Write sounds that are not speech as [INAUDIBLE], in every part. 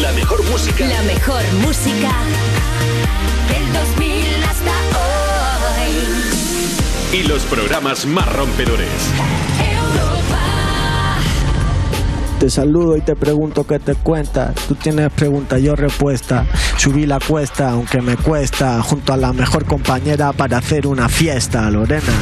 La mejor música. La mejor música del 2000 hasta hoy. Y los programas más rompedores. Te saludo y te pregunto qué te cuentas. Tú tienes pregunta, yo respuesta. Subí la cuesta, aunque me cuesta, junto a la mejor compañera para hacer una fiesta, Lorena.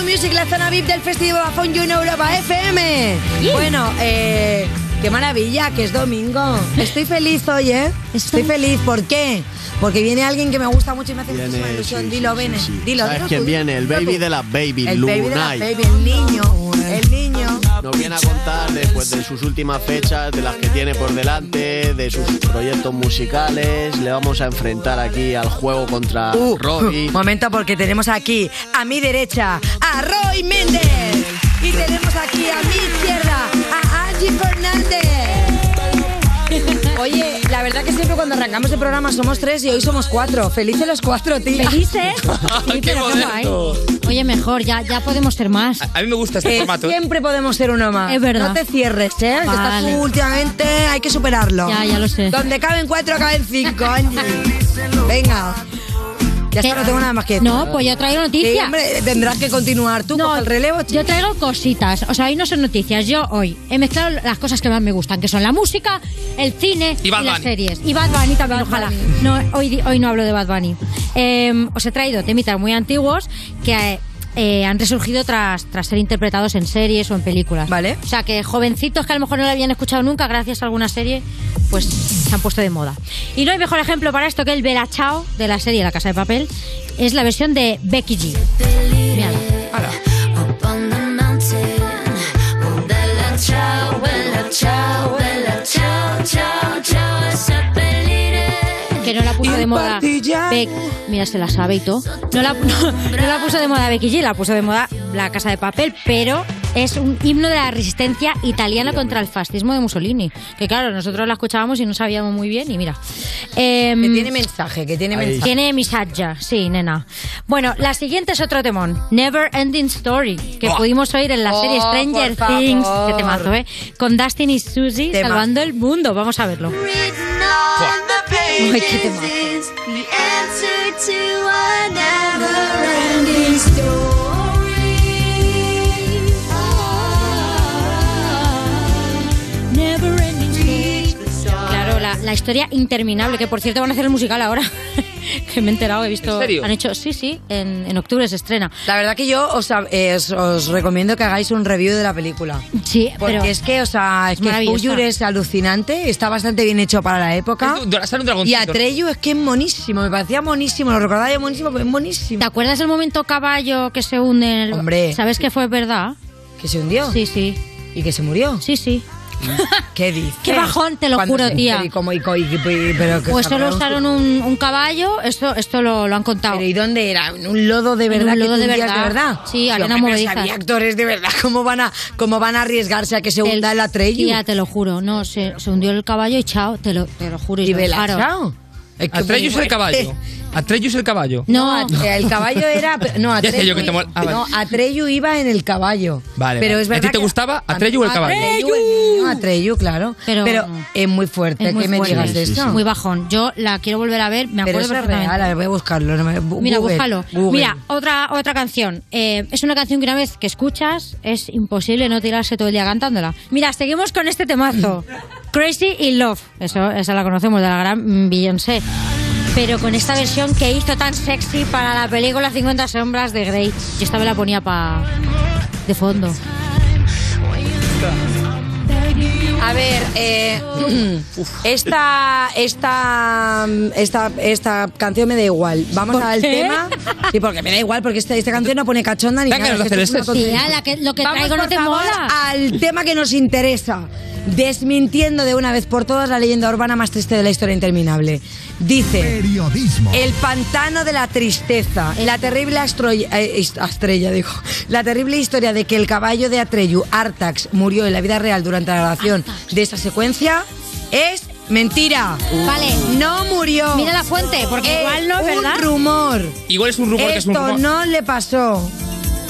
You Music, la zona VIP del Festival Vodafone You en Europa FM. Bueno, eh, qué maravilla, que es domingo. Estoy feliz hoy, ¿eh? Estoy feliz. ¿Por qué? Porque viene alguien que me gusta mucho y me hace muchísima ilusión. sí, dilo, sí, sí. Dilo, ¿Sabes dilo quién tú, viene? El dilo baby de las baby, El baby de la Lunay. baby, el niño. Nos viene a contar después de sus últimas fechas, de las que tiene por delante, de sus proyectos musicales. Le vamos a enfrentar aquí al juego contra Uh, Robbie. Momento porque tenemos aquí a mi derecha a Roy Méndez y tenemos aquí a mi izquierda a Angie Fernández. [LAUGHS] Oye, la verdad que siempre cuando arrancamos el programa somos tres y hoy somos cuatro. Felices los cuatro, tío. ¿Felices? [LAUGHS] [LAUGHS] Oye, mejor, ya, ya podemos ser más. A mí me gusta este Eh, formato. ¿eh? siempre podemos ser uno más. Es verdad. No te cierres, ¿eh? Que estás Vale. tú últimamente, hay que superarlo. Ya, ya lo sé. Donde caben cuatro, caben cinco, Angie. Venga. Ya está, no tengo nada más que decir. No, pues yo traigo Sí, noticias. hombre, tendrás que continuar tú No, con el relevo. chico. yo traigo cositas. O sea, hoy no son noticias. Yo hoy he mezclado las cosas que más me gustan, que son la música, el cine Y Bad las series. Y Bad Bunny también, Bad ojalá. Bunny. No, hoy, hoy no hablo de Bad Bunny. Eh, os he traído temitas muy antiguos que eh, han resurgido tras, tras ser interpretados en series o en películas. Vale. O sea, que jovencitos que a lo mejor no lo habían escuchado nunca, gracias a alguna serie, pues se han puesto de moda. Y no hay mejor ejemplo para esto que el Bella Ciao de la serie La Casa de Papel. Es la versión de Becky G. Mírala. Seppellire. que no la puso de moda Beck, mira se la sabe y todo no la, [LAUGHS] no, no la puso de moda Becky G la puso de moda La Casa de Papel pero es un himno de la resistencia italiana contra el fascismo de Mussolini que claro nosotros la escuchábamos y no sabíamos muy bien y mira Em, Que tiene mensaje, que tiene mensaje. tiene misaja, sí, nena. Bueno, la siguiente es otro temón, Never Ending Story, que Buah. pudimos oír en la serie Oh, Stranger por Things, favor. que temazo, ¿eh? Con Dustin y Susie Temazo. salvando el mundo. Vamos a verlo. Ay, qué temazo. La, historia interminable, que por cierto van a hacer el musical ahora. [LAUGHS] que me he enterado, he visto. ¿En serio? Han hecho, sí, sí, en, en octubre se estrena. La verdad que yo os, eh, os, os recomiendo que hagáis un review de la película. Sí, Porque pero. es que, o sea, es que. Fuyur es alucinante, está bastante bien hecho para la época. Un Y. Atreyu es que es monísimo, me parecía monísimo, lo recordaba yo monísimo, pero es monísimo. ¿Te acuerdas del momento caballo que se hunde en el. Hombre. ¿Sabes que fue verdad? Que se hundió Sí, sí. y que se murió. Sí, sí. [LAUGHS] ¿Qué dices? Qué bajón, te lo ¿Cuándo juro, tía. ¿Y cómo? ¿Y, y- y- pero que Pues solo usaron un, un caballo, esto, esto lo, lo han contado. Pero ¿y dónde era? ¿En un lodo de En verdad? un lodo de verdad. de verdad? Sí, arena movediza. había actores de verdad, ¿cómo van a, cómo van a arriesgarse a que se hunda el Atreyu? Tía, te lo juro. No, se, se hundió el caballo y chao, te lo, te lo juro. y lo dejaron. Ciao. Es que Atreyu es el caballo. [LAUGHS] Atreyu es el caballo. No, el caballo era. [LAUGHS] No, Ya decía yo Atreyu, que te mol- ah, vale. no, Atreyu iba en el caballo. Vale, Pero vale. es ¿A ti te que- gustaba Atreyu o el caballo? Atreyu, el niño, Atreyu, claro. Pero- Pero, es muy fuerte es muy que me fuerte. digas de Sí, eso. sí, Muy bajón. Yo la quiero volver a ver, me Pero acuerdo eso es perfectamente. real, a ver, voy a buscarlo. no me- Mira, Google, búscalo. Google. Mira, otra, otra canción. Eh, es una canción que una vez que escuchas es imposible no tirarse todo el día cantándola. Mira, seguimos con este temazo. [LAUGHS] Crazy in Love. Eso, esa la conocemos de la gran Beyoncé. Pero con esta versión que hizo tan sexy para la película 50 sombras de Grey. Yo esta me la ponía pa de fondo. A ver, eh, [CLEARS THROAT] esta, esta, esta, esta canción me da igual. Vamos ¿Por al qué? tema. Sí, porque me da igual, porque esta, esta canción no pone cachonda ni nada. que es este. tontería. Tía, la que, lo que Vamos, traigo no por te favor, mola. al tema que nos interesa. Desmintiendo de una vez por todas la leyenda urbana más triste de la historia interminable. Dice... Periodismo. El pantano de la tristeza, la terrible astroya- eh, estrella, digo, la terrible historia de que el caballo de Atreyu, Artax, murió en la vida real durante la grabación de esa secuencia es mentira. Vale. No murió. Mira la fuente, porque igual no es un verdad. rumor. Igual es un rumor que es un Esto rumor. no le pasó.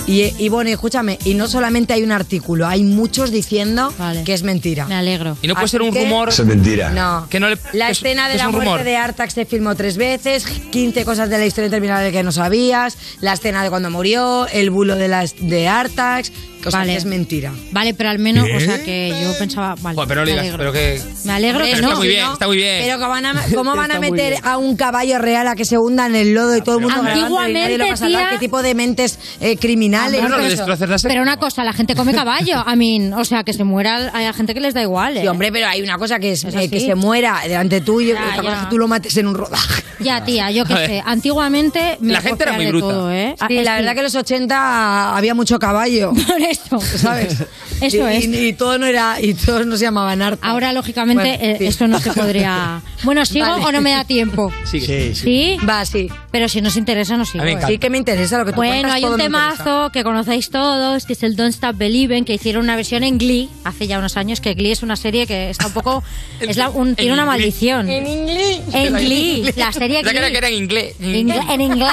Y, y bueno, escúchame, y no solamente hay un artículo, hay muchos diciendo Vale. que es mentira. Me alegro. Y no puede Así ser un que- rumor. Es mentira. No. Que no le- la que escena de es la muerte rumor. de Artax se filmó tres veces, 15 cosas de la historia interminable que no sabías, la escena de cuando murió, el bulo de, las, de Artax, o sea, Vale. que es mentira. Vale, pero al menos, o sea que yo pensaba. Vale, Joder, pero no alegro. pero que. Me alegro que Pero no. está muy bien, está muy bien. Pero que van a- [LAUGHS] ¿cómo van a meter a un caballo real a que se hunda en el lodo y todo el mundo y Antiguamente, lo va a salvar? tía- ¿Qué tipo de mentes eh, criminales? Eso. destrozas la Pero una cosa, la gente come caballo. I mean, o sea, que se muera, hay gente que les da igual. ¿eh? Sí, hombre, pero hay una cosa que es, Es eh, que se muera delante tuyo, Ya, otra cosa que tú lo mates en un rodaje. Ya, tía, yo qué sé. Antiguamente. me La gente era muy bruta. todo, ¿eh? Ah, Sí, la verdad que en los 80 había mucho caballo, [LAUGHS] Por eso. ¿sabes? Eso y, es. Y, y todo no era, y todos no se llamaban Arta. Ahora, lógicamente, Bueno, eh, sí. eso no se podría. Bueno, ¿sigo Vale. o no me da tiempo? [LAUGHS] Sí, sí. ¿Sí? Va, sí. Pero si nos interesa, no sigo. ¿eh? Sí que me interesa lo que tú Bueno, hay un temazo que conocéis todos, que es el Don't Stop Believing, que hicieron una versión en Glee hace ya unos años, que Glee es una serie que está un poco... [LAUGHS] es la- un- tiene una Glee. maldición. En inglés. [LAUGHS] En Glee, la serie Ya que era Glee. que era en inglés. En inglés.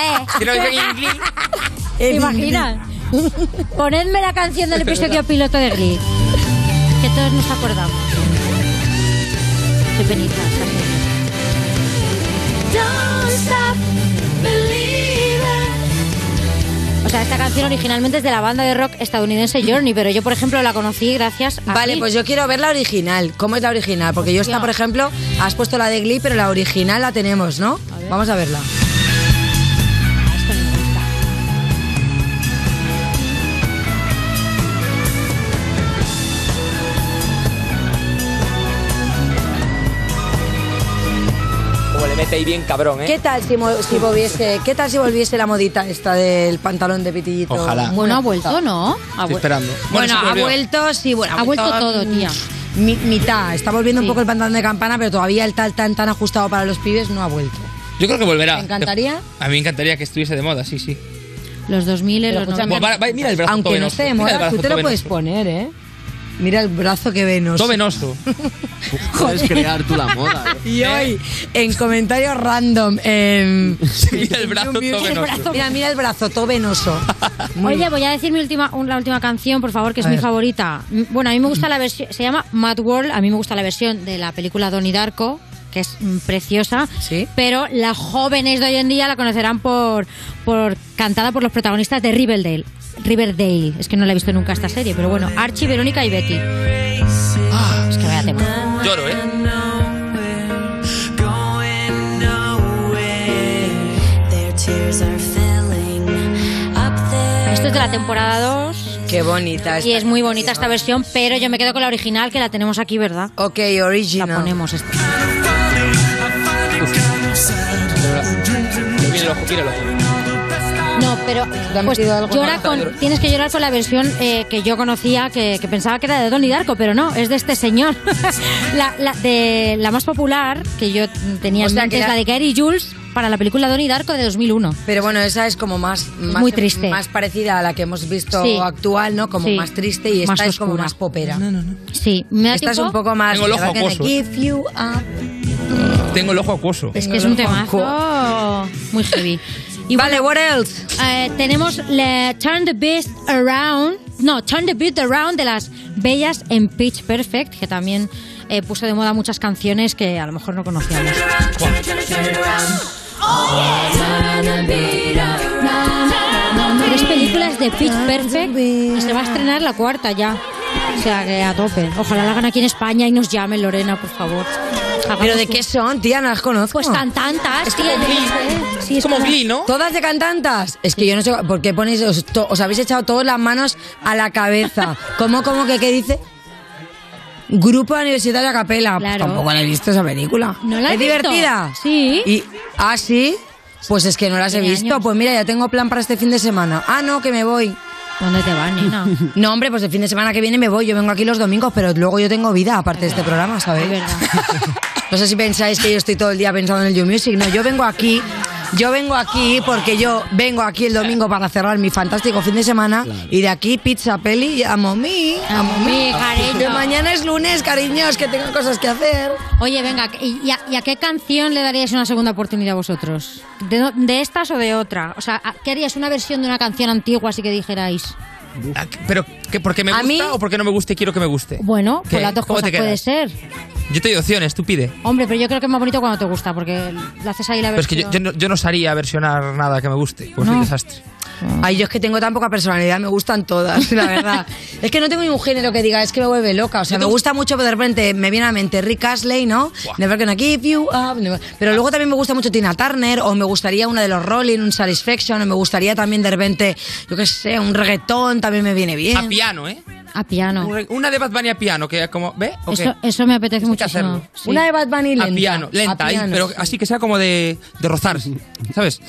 ¿Te imaginas? Ponedme la canción del episodio piloto de Glee. Que todos nos acordamos. Qué penita. O sea, esta canción originalmente es de la banda de rock estadounidense Journey, pero yo, por ejemplo, la conocí gracias a Vale, Glee. pues yo quiero ver la original. ¿Cómo es la original? Porque yo esta, por ejemplo, has puesto la de Glee, pero la original la tenemos, ¿no? Vamos a verla. Mete ahí bien cabrón, ¿Qué tal si, volviese, qué tal si volviese la modita esta del pantalón de pitillito? Ojalá. Bueno, ha vuelto, ¿no? Ha Estoy esperando. Bueno, ha volvió. vuelto, sí, bueno. Ha vuelto todo, tía. Mi- mitad. Está volviendo Sí. un poco el pantalón de campana, pero todavía el tal tan tan ajustado para los pibes no ha vuelto. Yo creo que volverá. ¿Te encantaría? A mí me encantaría que estuviese de moda, sí, sí. Los 2000, Pero los escúchame, 90. Bueno, va- va- mira el brazo Aunque no venoso. esté de moda, tú te lo puedes venoso. poner, ¿eh? Mira el brazo que venoso. Todo venoso. [LAUGHS] Puedes crear tú la moda. ¿eh? Y hoy, en comentarios random, [LAUGHS] en... Mira el brazo todo venoso. Mira, mira el brazo, todo venoso. [LAUGHS] Muy Oye, voy a decir mi última, un- la última canción, por favor, que es A mi ver. favorita. Bueno, a mí me gusta la versión, se llama Mad World, a mí me gusta la versión de la película Donnie Darko, que es mm, preciosa, Sí. pero las jóvenes de hoy en día la conocerán por, por cantada por los protagonistas de Riverdale. Riverdale, es que no la he visto nunca esta serie, pero bueno, Archie, Verónica y Betty. Ah, es que vaya tema. Lloro, ¿eh? Esto es de la temporada 2 Qué bonita y es muy bonita esta versión, pero yo me quedo con la original que la tenemos aquí, ¿verdad? Ok, La original. ponemos esta. Le viene el ojo, mira el ojo. No, pero pues, llora con, tienes que llorar con la versión eh, que yo conocía, que, que pensaba que era de Donnie Darko, pero no, es de este señor. [LAUGHS] la, la- de, la más popular que yo tenía O en sea, mente que es la de Gary Jules para la película Donnie Darko de 2001. Pero bueno, esa es como más, más Muy triste. más parecida a la que hemos visto Sí. actual, ¿no? Como Sí. más triste y esta Más es como más popera. Sí, me da Esta es un poco más. Tengo el ojo acuoso. give you up. Tengo el ojo acuoso. Es que es un temazo muy heavy. [LAUGHS] Y vale, what else? Eh, tenemos le Turn the Beast Around, no, Turn the Beat Around de las Bellas en Pitch Perfect, que también eh, puso de moda muchas canciones que a lo mejor no conocíamos. Tres películas de Pitch Perfect y se va a estrenar la cuarta ya. O sea que a tope. Ojalá la hagan aquí en España y nos llamen Lorena, por favor. ¿Pero de qué son, tía? No las conozco. Pues cantantas. Sí, Es como Glee, ¿no? ¿Todas de cantantas? Es que yo no sé por qué ponéis. Os, to- os habéis echado todas las manos a la cabeza. [LAUGHS] ¿Cómo, cómo que qué dice? Grupo Universitario a Capela. Claro. Tampoco la he visto esa película. ¿No la ¿Es visto? divertida? Sí. Y, ¿Ah, sí? Pues es que no las he visto. años. Pues mira, ya tengo plan para este fin de semana. Ah, no, que me voy. ¿Dónde te vas, nena? [LAUGHS] No, hombre, pues el fin de semana que viene me voy. Yo vengo aquí los domingos, pero luego yo tengo vida aparte de este programa, ¿sabéis? Es verdad. [LAUGHS] No sé si pensáis que yo estoy todo el día pensando en el You Music. No, yo vengo aquí Yo vengo aquí porque yo vengo aquí el domingo para cerrar mi fantástico fin de semana y de aquí pizza, peli y a mí, a mí, cariño. Que mañana es lunes, cariños, que tengo cosas que hacer. Oye, venga, ¿y y a, y a qué canción le daríais una segunda oportunidad vosotros? ¿De, de estas o de otra? O sea, ¿a- ¿qué harías una versión de una canción antigua así que dijerais? Ah, ¿Pero que porque me gusta mí- o porque no me gusta y quiero que me guste? Bueno, ¿Qué? pues las dos ¿Cómo cosas te puede ser. Yo te doy opciones, tú pide. Hombre, pero yo creo que es más bonito cuando te gusta, porque le haces ahí la Pero es que versión. yo, yo no, yo no sabría versionar nada que me guste. Pues No. un desastre. Ay, yo es que tengo tan poca personalidad, me gustan todas, la verdad. [LAUGHS] es que no tengo ningún género que diga, es que me vuelve loca. O sea, me gusta mucho, pero de repente me viene a la mente Rick Astley, ¿no? Never gonna give you up. never- Pero luego también me gusta mucho Tina Turner, o me gustaría una de los Rolling, un Satisfaction, o me gustaría también de repente, yo qué sé, un reggaetón también me viene bien. A piano, ¿eh? A piano. Una de Bad Bunny a piano, que como... ¿Ve? Eso, eso me apetece muchísimo. hacerlo. sí. Una de Bad Bunny lenta. A piano, lenta, a ahí, piano, pero sí. así que sea como de, de rozar, ¿sabes?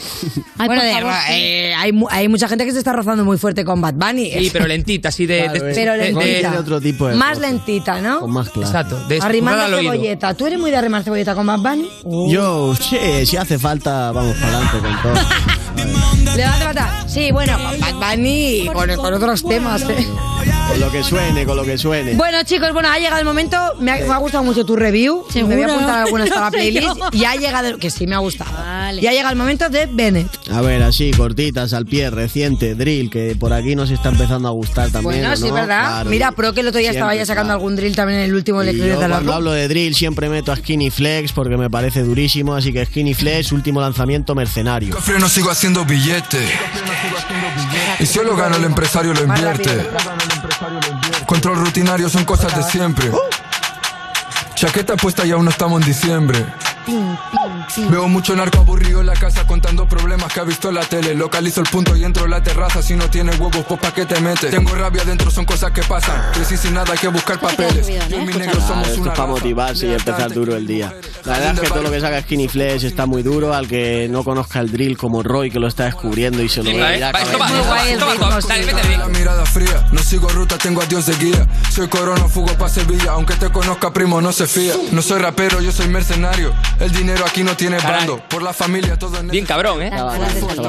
Ay, bueno, de- favor, sí. eh, hay, hay mucha gente que se está rozando muy fuerte con Bad Bunny. Sí, pero lentita, así de... Claro, de-. Pero de- de- lentita. de otro tipo de Más lentita, ¿no? Con más clase. Exacto, al oído. cebolleta. ¿Tú eres muy de arrimar cebolleta con Bad Bunny? Yo, che, si hace falta, vamos para adelante con todo. [LAUGHS] ¿Le falta? Sí, bueno, con Bad Bunny y con, con otros temas. ¿eh? Con lo que suene, con lo que suene. Bueno, chicos, bueno, ha llegado el momento. Me ha, me ha gustado mucho tu review. ¿Seguro? Me voy a apuntar algunas a la [LAUGHS] No playlist. yo. Y ha llegado, el- que sí me ha gustado. Vale. Y ha llegado el momento de Bennett. A ver, así, cortitas, al pie, reciente, drill, que por aquí nos está empezando a gustar también. Bueno, ¿o sí, no? verdad. Claro, Mira, Pro que el otro día estaba ya sacando claro. algún drill también en el último lector yo de la cuando hablo de drill siempre meto a Skinny Flex porque me parece durísimo, así que Skinny Flex, último lanzamiento mercenario. Cafre no sigo haciendo billete. Y si lo gano, el empresario lo invierte. Control rutinario son cosas de siempre. Chaqueta puesta y aún no estamos en diciembre. Veo mucho narco aburrido en la casa contando problemas que ha visto en la tele. Localizo el punto y entro en la terraza. Si no tienes huevos, pues pa' qué te metes. Tengo rabia dentro, son cosas que pasan. Crecí sin nada, hay que buscar papeles. Yo y ¿eh? mi Escucha. negro somos esto una es para motivarse y empezar duro el día. La verdad es que todo lo que saca Skinny Flex está muy duro. Al que no conozca el drill como Roy, que lo está descubriendo y se lo ¿eh? Va, vete el La mirada fría, no sigo ruta, tengo a Dios de guía. Soy corona, fugo pa' Sevilla, aunque te conozca, primo, no se fía. No soy rapero, yo soy mercenario. El dinero aquí no tiene bando. Por la familia, Bien cabrón, ¿eh?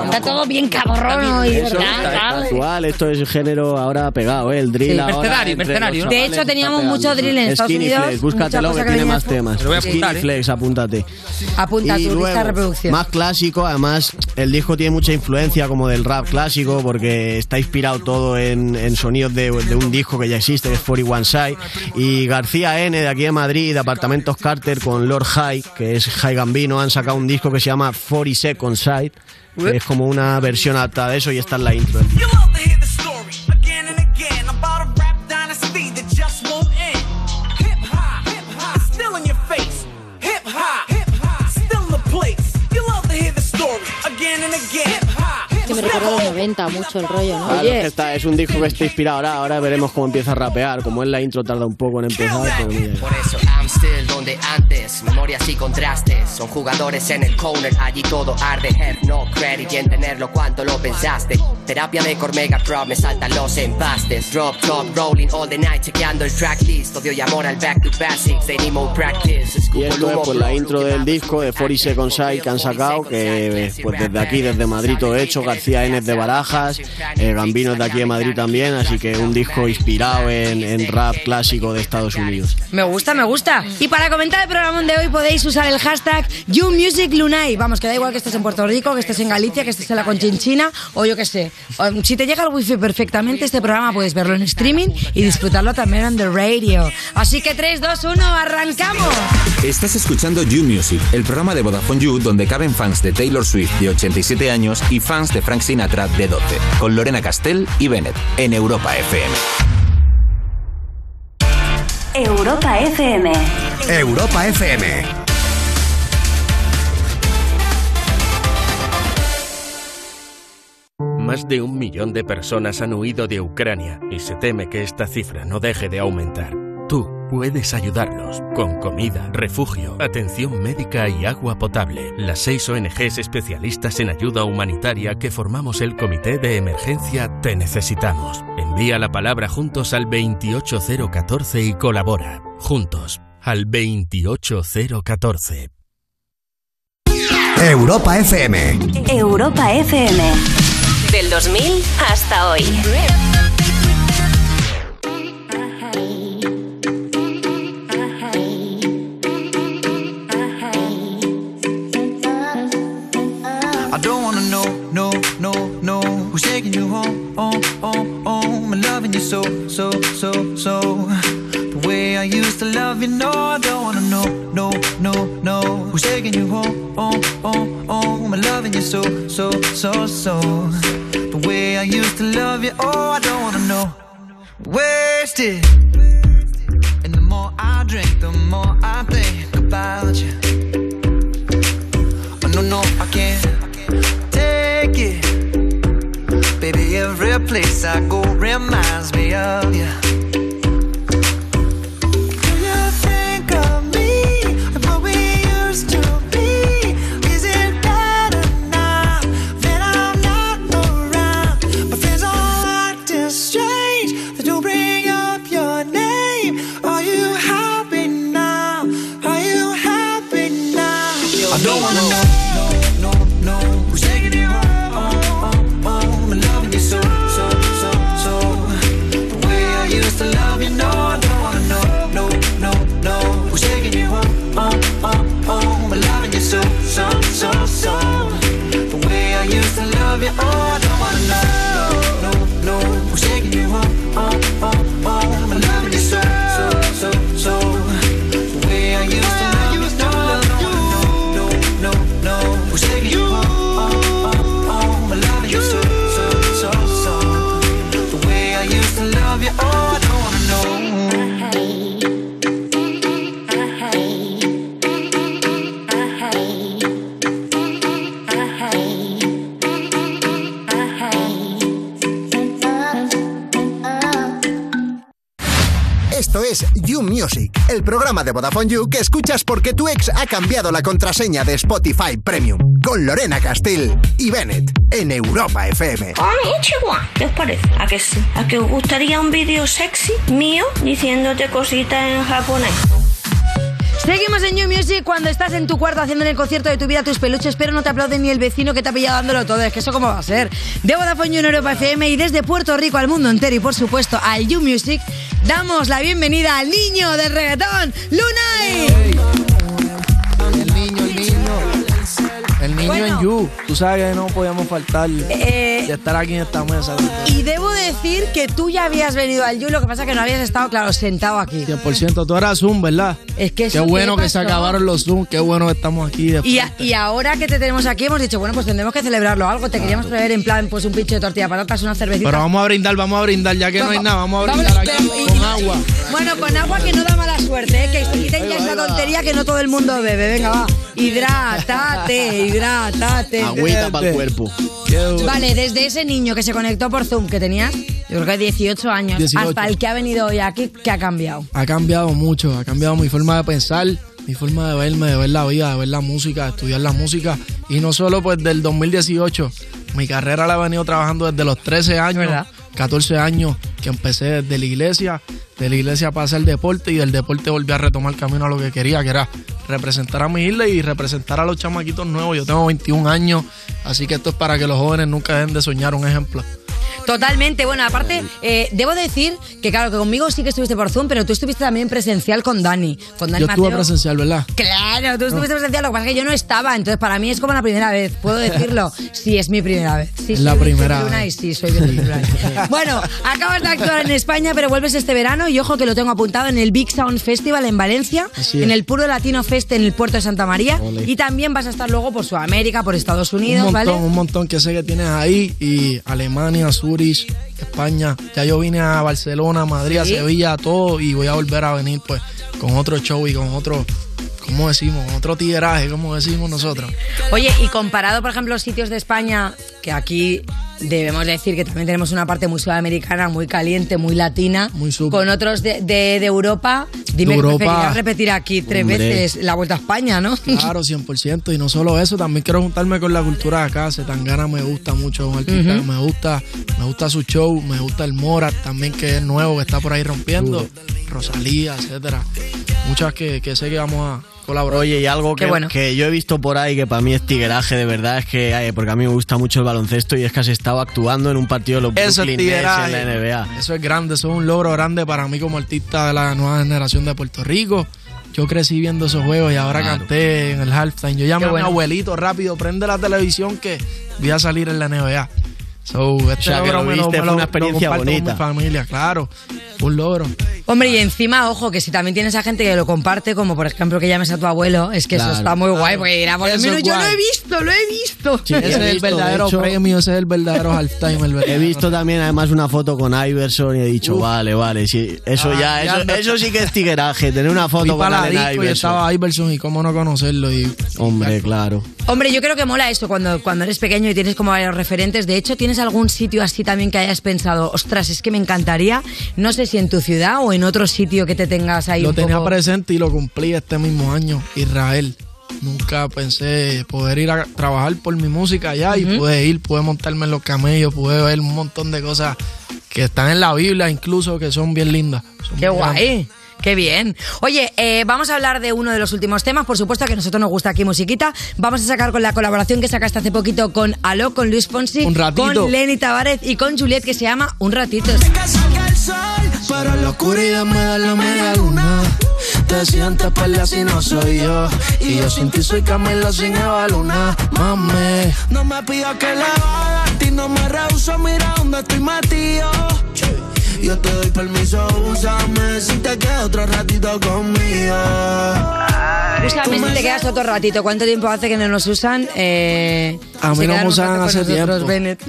Está todo bien cabrón hoy, Eso ¿verdad? es actual, esto es género ahora pegado, ¿eh? El drill Sí. ahora Mercenario, mercenario. De hecho, teníamos mucho drill en Estados Skinny Unidos, Flex, búscatelo que que tiene más temas. Voy a apuntar, Skinny ¿eh? Flex, apúntate. Apunta Y tu lista de luego, reproducción. Más clásico, además el disco tiene mucha influencia como del rap clásico porque está inspirado todo en, en sonidos de, de un disco que ya existe, que es 41 Side. Y García N de aquí de Madrid, de Apartamentos Carter con Lord High, que es High Gambino, han sacado un disco que se llama 40 Second Side, que es como una versión adaptada de eso y esta es la intro del Que me recuerda a los 90 mucho el rollo, ¿no? Claro, Oye. es, está- un disco que está inspirado ahora, ahora veremos cómo empieza a rapear, como es la intro tarda un poco en empezar, pero mira. Por eso I'm donde antes, memorias y contrastes. Son jugadores en el corner, allí todo arde. Have no credit y en tenerlo cuánto lo pensaste. Terapia de Cormega Pro, me saltan los empastes. Drop top, rolling all the night, chequeando el tracklist. Odio y amor al back to basics, they need more practice. Y esto es pues la intro del disco de 40 Second Side que han sacado, que pues desde aquí, desde Madrid todo hecho, García N es de Barajas, eh, Gambino es de aquí de Madrid también, así que un disco inspirado en, en rap clásico de Estados Unidos. Me gusta, me gusta. Y para comentar el programa de hoy podéis usar el hashtag YouMusicLunay. Vamos, que da igual que estés en Puerto Rico, que estés en Galicia, que estés en la Conchinchina o yo qué sé. O, Si te llega el wifi perfectamente, este programa puedes verlo en streaming y disfrutarlo también en the radio. Así que 3, 2, 1, arrancamos. Estás escuchando You Music, el programa de Vodafone You donde caben fans de Taylor Swift de 87 años y fans de Frank Sinatra de 12, con Lorena Castell y Bennett en Europa FM. Europa FM. Europa FM. Más de un millón de personas han huido de Ucrania y se teme que esta cifra no deje de aumentar. Tú puedes ayudarlos con comida, refugio, atención médica y agua potable. Las seis ONGs especialistas en ayuda humanitaria que formamos el Comité de Emergencia Te Necesitamos. Envía la palabra juntos al 28014 y colabora. Juntos al 28014. Europa FM. Europa FM. Del 2000 hasta hoy. I don't wanna know, no, no, no Who's taking you home, home, home, And loving you so, so, so, so way I used to love you, no I don't wanna know, no, no, no. Who's taking you home, home, home, home? And loving you so, so, so, so. The way I used to love you, oh I don't wanna know. Wasted. And the more I drink, the more I think about you. Oh no, no, I can't take it. Baby, every place I go reminds me of you. El programa de Vodafone You que escuchas porque tu ex ha cambiado la contraseña de Spotify Premium. Con Lorena Castell y Bennett en Europa FM. Chihuahua, ¿qué os parece? ¿A que sí? ¿A que os gustaría un vídeo sexy mío diciéndote cositas en japonés? Seguimos en New Music cuando estás en tu cuarto haciendo en el concierto de tu vida tus peluches, pero no te aplauden ni el vecino que te ha pillado dándolo todo. Es que eso cómo va a ser. De Vodafone You en Europa FM y desde Puerto Rico al mundo entero y por supuesto al You Music, damos la bienvenida al niño del reggaetón, Lunay. Niño Bueno. en You. Tú sabes que no podíamos faltar Eh, de estar aquí en esta mesa. Y debo decir que tú ya habías venido al You, lo que pasa es que no habías estado, claro, sentado aquí. 100%. Tú eras Zoom, ¿verdad? Es que Qué bueno ¿qué que se acabaron los Zoom. Qué bueno que estamos aquí. Y, a- frente. y ahora que te tenemos aquí hemos dicho, bueno, pues tendremos que celebrarlo algo. Te queríamos traer en plan, pues un pincho de tortilla de patatas, una cervecita. Pero vamos a brindar, vamos a brindar. Ya que no hay nada, vamos a vamos- brindar aquí con agua. Bueno, con agua que no da mala suerte, ¿eh? que se quiten ya esa tontería que no todo el mundo bebe. Venga, va. Hidrátate, hidrátate. Agüita para el cuerpo. Vale, desde ese niño que se conectó por Zoom, que tenías, yo creo que 18 años, 18. hasta el que ha venido hoy aquí, que ha cambiado. Ha cambiado mucho, ha cambiado mi forma de pensar, mi forma de verme, de ver la vida, de ver la música, de estudiar la música. Y no solo pues del 2018, mi carrera la he venido trabajando desde los 13 años, 14 años, que empecé desde la iglesia, de la iglesia pasé al deporte y del deporte volví a retomar el camino a lo que quería, que era representar a mi isla y representar a los chamaquitos nuevos. Yo tengo 21 años, así que esto es para que los jóvenes nunca dejen de soñar un ejemplo. Totalmente. Bueno, aparte, eh, debo decir que claro, que conmigo sí que estuviste por Zoom, pero tú estuviste también presencial con Dani. Con Dani Yo estuve Mateo. presencial, ¿verdad? Claro, tú estuviste presencial, lo que pasa es que yo no estaba, entonces para mí es como la primera vez, puedo decirlo. [LAUGHS] Sí, es mi primera vez. Sí, la soy primera vez. y sí, soy. [LAUGHS] Bueno, acabas de actuar en España, pero vuelves este verano y ojo que lo tengo apuntado en el Big Sound Festival en Valencia, en el Puro Latino Fest en el puerto de Santa María Ole. y también vas a estar luego por Sudamérica, por Estados Unidos, un montón, ¿vale? un montón que sé que tienes ahí y Alemania, Zurich, España. Ya yo vine a Barcelona, Madrid, a Sí. Sevilla, todo y voy a volver a venir pues con otro show y con otro, ¿cómo decimos? Con otro tigueraje, como decimos nosotros. Oye, y comparado, por ejemplo, los sitios de España, que aquí debemos decir que también tenemos una parte muy sudamericana, muy caliente, muy latina, con otros de, de- de Europa, dime De que Europa. preferirías repetir aquí tres Hombre. veces la vuelta a España, ¿no? Claro, 100%. Y no solo eso, también quiero juntarme con la cultura de acá. Setangana me gusta mucho, un artista que me gusta, me gusta su show, me gusta el Morat también, que es nuevo, que está por ahí rompiendo. Rosalía, etcétera. Muchas que, que sé que vamos a Oye, y algo que, bueno. que yo he visto por ahí que para mí es tigueraje de verdad es que, eh, porque a mí me gusta mucho el baloncesto y es que has estado actuando en un partido de los Eso es Brooklyn tigueraje. en la NBA. Eso es grande, eso es un logro grande para mí como artista de la nueva generación de Puerto Rico. Yo crecí viendo esos juegos y ahora Claro. canté en el halftime. Yo llamé a mi abuelito rápido, prende la televisión que voy a salir en la NBA. So, este sea, que logro lo viste, me fue una experiencia bonita. Con mi familia, claro. Un logro. Hombre, y encima, ojo, que si también tienes a gente que lo comparte, como por ejemplo que llames a tu abuelo, es que Claro. eso está muy guay, porque dirá, por lo menos yo lo he visto, lo he visto. ese es el verdadero premio, ese es el verdadero halftime. El He verdadero. visto también además una foto con Iverson y he dicho, Uf. vale, vale, sí, eso Ah, ya, ya eso, eso sí que es tigueraje, tener una Fui foto con para la Allen disco y Iverson. estaba Iverson y cómo no conocerlo. Y, Hombre, claro. Hombre, yo creo que mola eso cuando, cuando eres pequeño y tienes como varios referentes. De hecho, ¿tienes algún sitio así también que hayas pensado, ostras, es que me encantaría? No sé si en tu ciudad o en otro sitio que te tengas ahí Lo un tenía poco- presente y lo cumplí este mismo año, Israel. Nunca pensé poder ir a trabajar por mi música allá y pude ir, pude montarme en los camellos, pude ver un montón de cosas que están en la Biblia incluso que son bien lindas. Son Qué guay. grandes. Qué bien. Oye, eh, vamos a hablar de uno de los últimos temas. Por supuesto que a nosotros nos gusta aquí musiquita. Vamos a sacar con la colaboración que sacaste hace poquito con Aló, con Luis Fonsi, Un ratito. con Lenny Tavares y con Juliet que se llama Un Ratito. Que salga el sol, pero en la oscuridad me da la media luna. Te sientes perla si no soy yo. Y yo sin ti soy Camilo sin Eva Luna. Mami, no me pidas que le haga a ti, no me rehuso. Mira dónde estoy metido. Yo te doy permiso, úsame si te quedas otro ratito conmigo. Úsame si te quedas otro ratito. ¿Cuánto tiempo hace que no nos usan? Eh, A mí no me usan hace nosotros, tiempo. Bennett.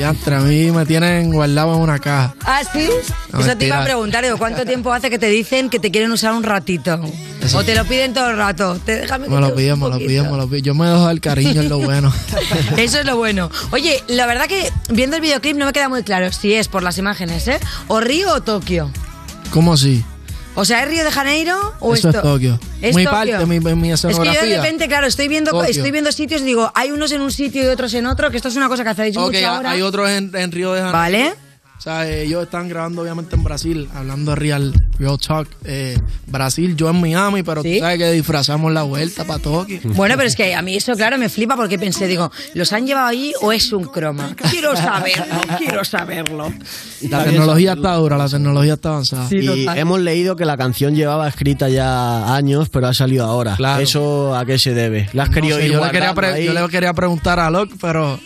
[LAUGHS] A mí me tienen guardado en una caja. ¿Ah, sí? No, Eso te iba a mentira. preguntar. digo, ¿Cuánto tiempo hace que te dicen que te quieren usar un ratito? Eso- O te lo piden todo el rato. Te déjame Me lo piden, me lo piden, me lo piden. Yo me dejo el cariño, es lo bueno. [LAUGHS] Eso es lo bueno. Oye, la verdad que viendo el videoclip no me queda muy claro si es por las imágenes, ¿eh? O Río o Tokio. ¿Cómo así? O sea, ¿es Río de Janeiro o Eso es To- Tokio. ¿Es mi Tokio? parte, mi, mi Es que yo escenografía. de repente, claro, estoy viendo, Tokio. estoy viendo sitios y digo, hay unos en un sitio y otros en otro, que esto es una cosa que hacéis Ok, mucho ahora. hay otros en, en Río de Janeiro. Vale. O sea, eh, ellos están grabando obviamente en Brasil, hablando de Real, Real Talk. Eh, Brasil, yo en Miami, pero tú sabes que disfrazamos la vuelta para Tokio. Bueno, pero es que a mí eso, claro, me flipa porque pensé, digo, ¿los han llevado allí o es un croma? Quiero saberlo, quiero saberlo. La tecnología está dura, la tecnología está avanzada. y hemos leído que la canción llevaba escrita ya años, pero ha salido ahora. Claro. ¿Eso a qué se debe? ¿La has No querido sé, ir yo, le quería ahí? yo le quería preguntar a Locke, pero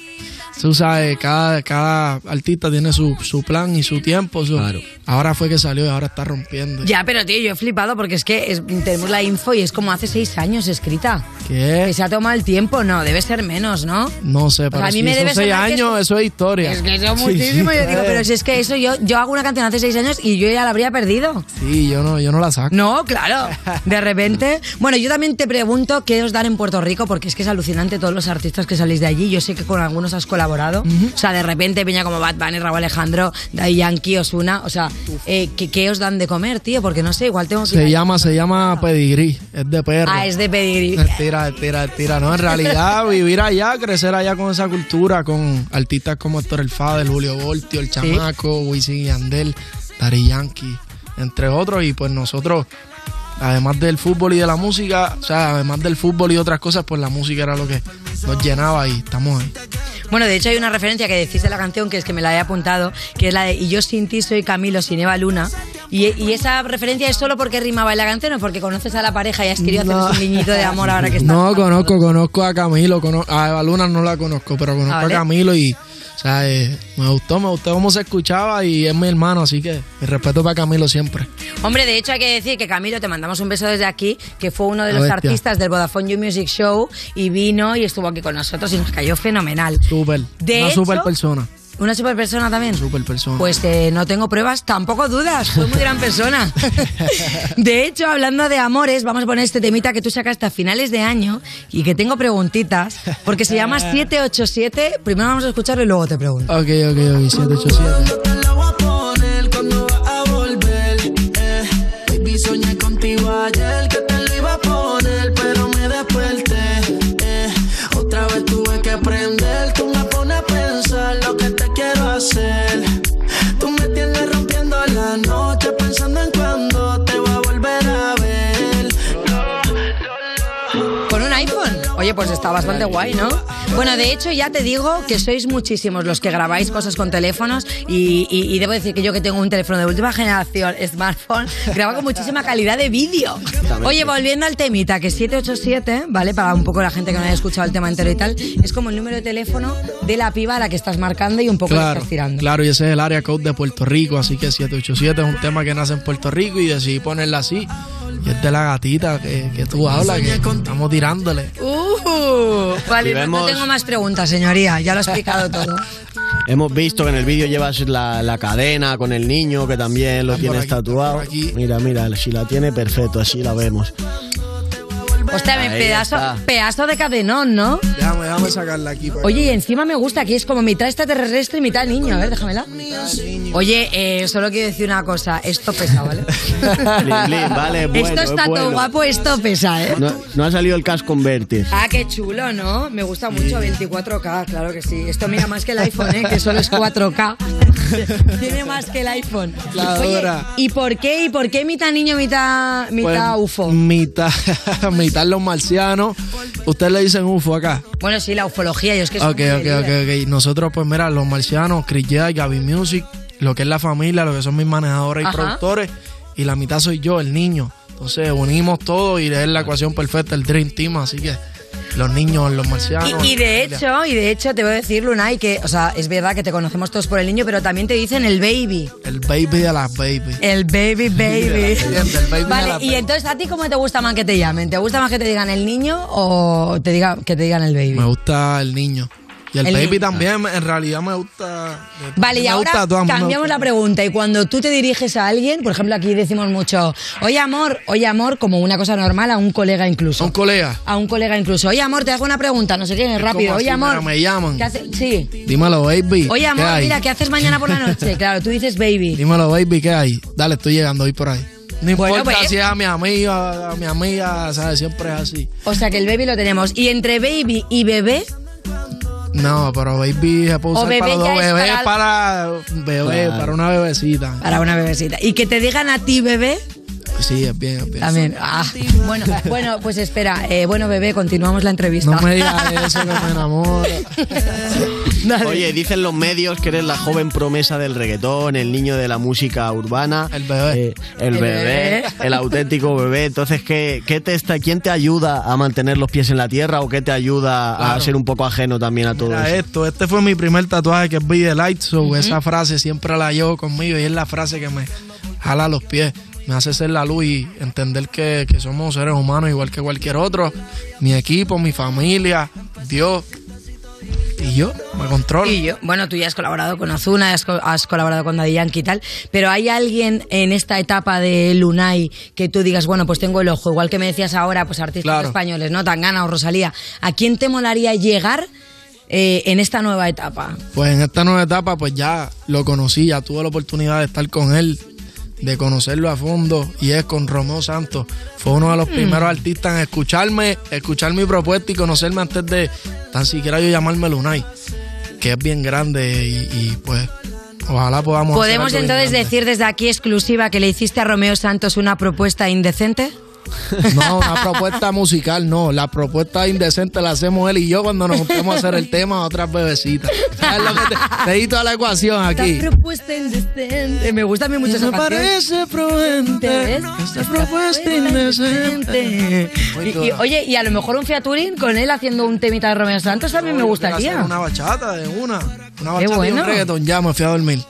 tú sabes, cada, cada artista tiene su, su plan y su tiempo. su- Ahora fue que salió y ahora está rompiendo. Ya, pero tío, yo he flipado porque es que es- tenemos la info y es como hace seis años escrita. ¿Qué? Que se ha tomado el tiempo, no, debe ser menos, ¿no? No sé, pero a mí si me son debe seis años, eso es historia. Es que eso Sí, muchísimo. sí. Yo digo, pero si es que eso yo, yo hago una canción hace seis años y yo ya la habría perdido. Sí, yo no, yo no la saco. No, claro. De repente. Bueno, yo también te pregunto qué os dan en Puerto Rico, porque es que es alucinante todos los artistas que salís de allí. Yo sé que con algunos has colaborado. O sea, de repente peña como Bad Bunny, Raúl Alejandro, Daddy Yankee, Osuna. O sea, eh, ¿qué, qué os dan de comer, tío? Porque no sé, igual tengo que. Se llama, se llama pedigrí, es de perro. Ah, es de pedir. [LAUGHS] Tira, tira, tira. No, en realidad, [LAUGHS] vivir allá, crecer allá con esa cultura, con artistas como Héctor El Fader, Julio Voltio, El Chamaco, Wisin y Yandel, Daddy Yankee, entre otros. Y pues nosotros, además del fútbol y de la música, o sea, además del fútbol y otras cosas, pues la música era lo que nos llenaba y estamos ahí. Bueno, de hecho hay una referencia que decís de la canción que es que me la he apuntado, que es la de Y yo sin ti soy Camilo sin Eva Luna. Y, y esa referencia es solo porque rimaba en la canción o porque conoces a la pareja y has querido No. hacer un niñito de amor ahora que [LAUGHS] está. No, conozco, conozco a Camilo, cono- a Eva Luna no la conozco, pero conozco Ah, ¿vale? a Camilo y, sea, eh, me gustó, me gustó cómo se escuchaba y es mi hermano, así que mi respeto para Camilo siempre. Hombre, de hecho hay que decir que Camilo, te mandamos un beso desde aquí, que fue uno de La los bestia. artistas del Vodafone You Music Show y vino y estuvo aquí con nosotros y nos cayó fenomenal. Súper, De una hecho- super persona. Una super persona también. Super persona. Pues eh, no tengo pruebas, tampoco dudas, fue muy gran persona. [LAUGHS] De hecho, hablando de amores, vamos a poner este temita que tú sacaste a finales de año y que tengo preguntitas, porque se llama 787. Primero vamos a escucharlo y luego te pregunto. Ok, ok, ok, 787. Te la voy a poner cuando vas a volver. Eh. Baby, soñé contigo ayer Pues está bastante guay, ¿no? Bueno, de hecho, ya te digo que sois muchísimos los que grabáis cosas con teléfonos y, y- y debo decir que yo que tengo un teléfono de última generación, smartphone, grabo con muchísima calidad de vídeo. Oye, volviendo al temita, que 787, ¿vale? Para un poco la gente que no haya escuchado el tema entero y tal, es como el número de teléfono de la piba a la que estás marcando y un poco Claro, estás tirando. claro, y ese es el área code de Puerto Rico, así que 787 es un tema que nace en Puerto Rico y decidí ponerla así. Y es de la gatita que, que tú hablas, que estamos tirándole. Uh, vale, Y no- no vemos- tengo más preguntas, señoría, ya lo he explicado todo. [LAUGHS] Hemos visto que en el vídeo llevas la, la cadena con el niño, que también lo tienes tatuado. Mira, mira, si la tiene perfecto, así la vemos. Hostia, me pedazo, está. pedazo de cadenón, ¿no? Déjame, déjame sacarla aquí. para- Oye, y encima me gusta que es como mitad extraterrestre y mitad niño. A ver, déjamela. Oye, eh, solo quiero decir una cosa. Esto pesa, ¿vale? [LAUGHS] Blin, blin, vale, bueno, esto está es todo guapo, esto pesa, ¿eh? No, no ha salido el Cash Converter. Ah, qué chulo, ¿no? Me gusta mucho 24K, claro que sí. Esto mira más que el iPhone, ¿eh? Que solo es 4K. [LAUGHS] Tiene más que el iPhone. La Oye. ¿y por qué? ¿Y por qué mitad niño, mitad, mitad Pues, UFO? Mitad, [LAUGHS] mitad los marcianos. Ustedes le dicen UFO acá. Bueno, sí, la ufología, yo es que soy Ok, muy ok, ok, ok. Nosotros, pues mira, los marcianos, Chris Jedi, Gaby Music, lo que es la familia, lo que son mis manejadores y Ajá. productores, y la mitad soy yo, el niño. Entonces unimos todo y es la ecuación perfecta, el Dream Team, así que los niños, los marcianos. Y, y de hecho, y de hecho te voy a decir, Lunay, que, o sea, es verdad que te conocemos todos por el niño, pero también te dicen el baby. El baby de las baby. El baby, baby. El baby Vale, y entonces, ¿a ti cómo te gusta más que te llamen? ¿Te gusta más que te digan el niño o te diga, que te digan el baby? Me gusta el niño. Y el, El baby también, en realidad me gusta. Vale, y me ahora gusta cambiamos la pregunta. Y cuando tú te diriges a alguien, por ejemplo, aquí decimos mucho, oye amor, oye amor, como una cosa normal a un colega incluso. ¿A un colega? A un colega incluso. Oye amor, te hago una pregunta, no sé qué, rápido. como Oye así, amor. me llaman. ¿qué hace- Sí. Dímelo, baby. Oye ¿qué amor, mira, ¿qué haces mañana por la noche? [LAUGHS] Claro, tú dices baby. Dímelo, baby, ¿qué hay? Dale, estoy llegando, voy por ahí. No Bueno, importa pues- si es a mi amiga, a mi amiga, ¿sabes? Siempre es así. O sea que el baby lo tenemos. Y entre baby y bebé, No, pero baby se puede O usar bebé para los ya dos. es Bebé para- para, bebé, Claro. para una bebecita. para una bebecita. Y que te digan a ti bebé, Sí, es bien, es bien. también. Ah, bueno, bueno, pues espera. Eh, bueno, bebé, continuamos la entrevista. No me digas eso que me [LAUGHS] Oye, dicen los medios que eres la joven promesa del reggaetón, el niño de la música urbana. El bebé. eh, el, El bebé, bebé. el auténtico bebé. Entonces, ¿qué, qué te está, ¿quién te ayuda a mantener los pies en la tierra o qué te ayuda a ser un poco ajeno también a todo Mira eso? esto, este fue mi primer tatuaje que es Be the Light, so esa frase siempre la llevo conmigo y es la frase que me jala los pies, me hace ser la luz y entender que, que somos seres humanos igual que cualquier otro, mi equipo, mi familia, Dios y yo, me controlo. Y yo, bueno, tú ya has colaborado con Ozuna, has, co- has colaborado con Daddy Yankee y tal, pero ¿hay alguien en esta etapa de Lunay que tú digas, bueno, pues tengo el ojo, igual que me decías ahora, pues artistas Claro. españoles, ¿no? Tangana o Rosalía, ¿a quién te molaría llegar eh, en esta nueva etapa? Pues en esta nueva etapa, pues ya lo conocí, ya tuve la oportunidad de estar con él, de conocerlo a fondo, y es con Romeo Santos. Fue uno de los Mm. primeros artistas en escucharme, escuchar mi propuesta y conocerme antes de tan siquiera yo llamarme Lunay, que es bien grande y, y, pues ojalá podamos. hacer ¿Podemos algo entonces decir desde aquí exclusiva que le hiciste a Romeo Santos una propuesta indecente? [LAUGHS] No, una propuesta musical, no. La propuesta indecente la hacemos él y yo cuando nos juntemos a hacer el tema a otras bebecitas. ¿Sabes lo que te, te di toda la ecuación aquí? Esta propuesta indecente. Me gusta a mí mucho esa Me parece prudente esta propuesta indecente. Y- y, oye, y a lo mejor un featuring con él haciendo un temita de Romeo Santos también me gustaría. Una bachata de una. Una Qué bachata y bueno. un reggaetón. Ya me fui a dormir.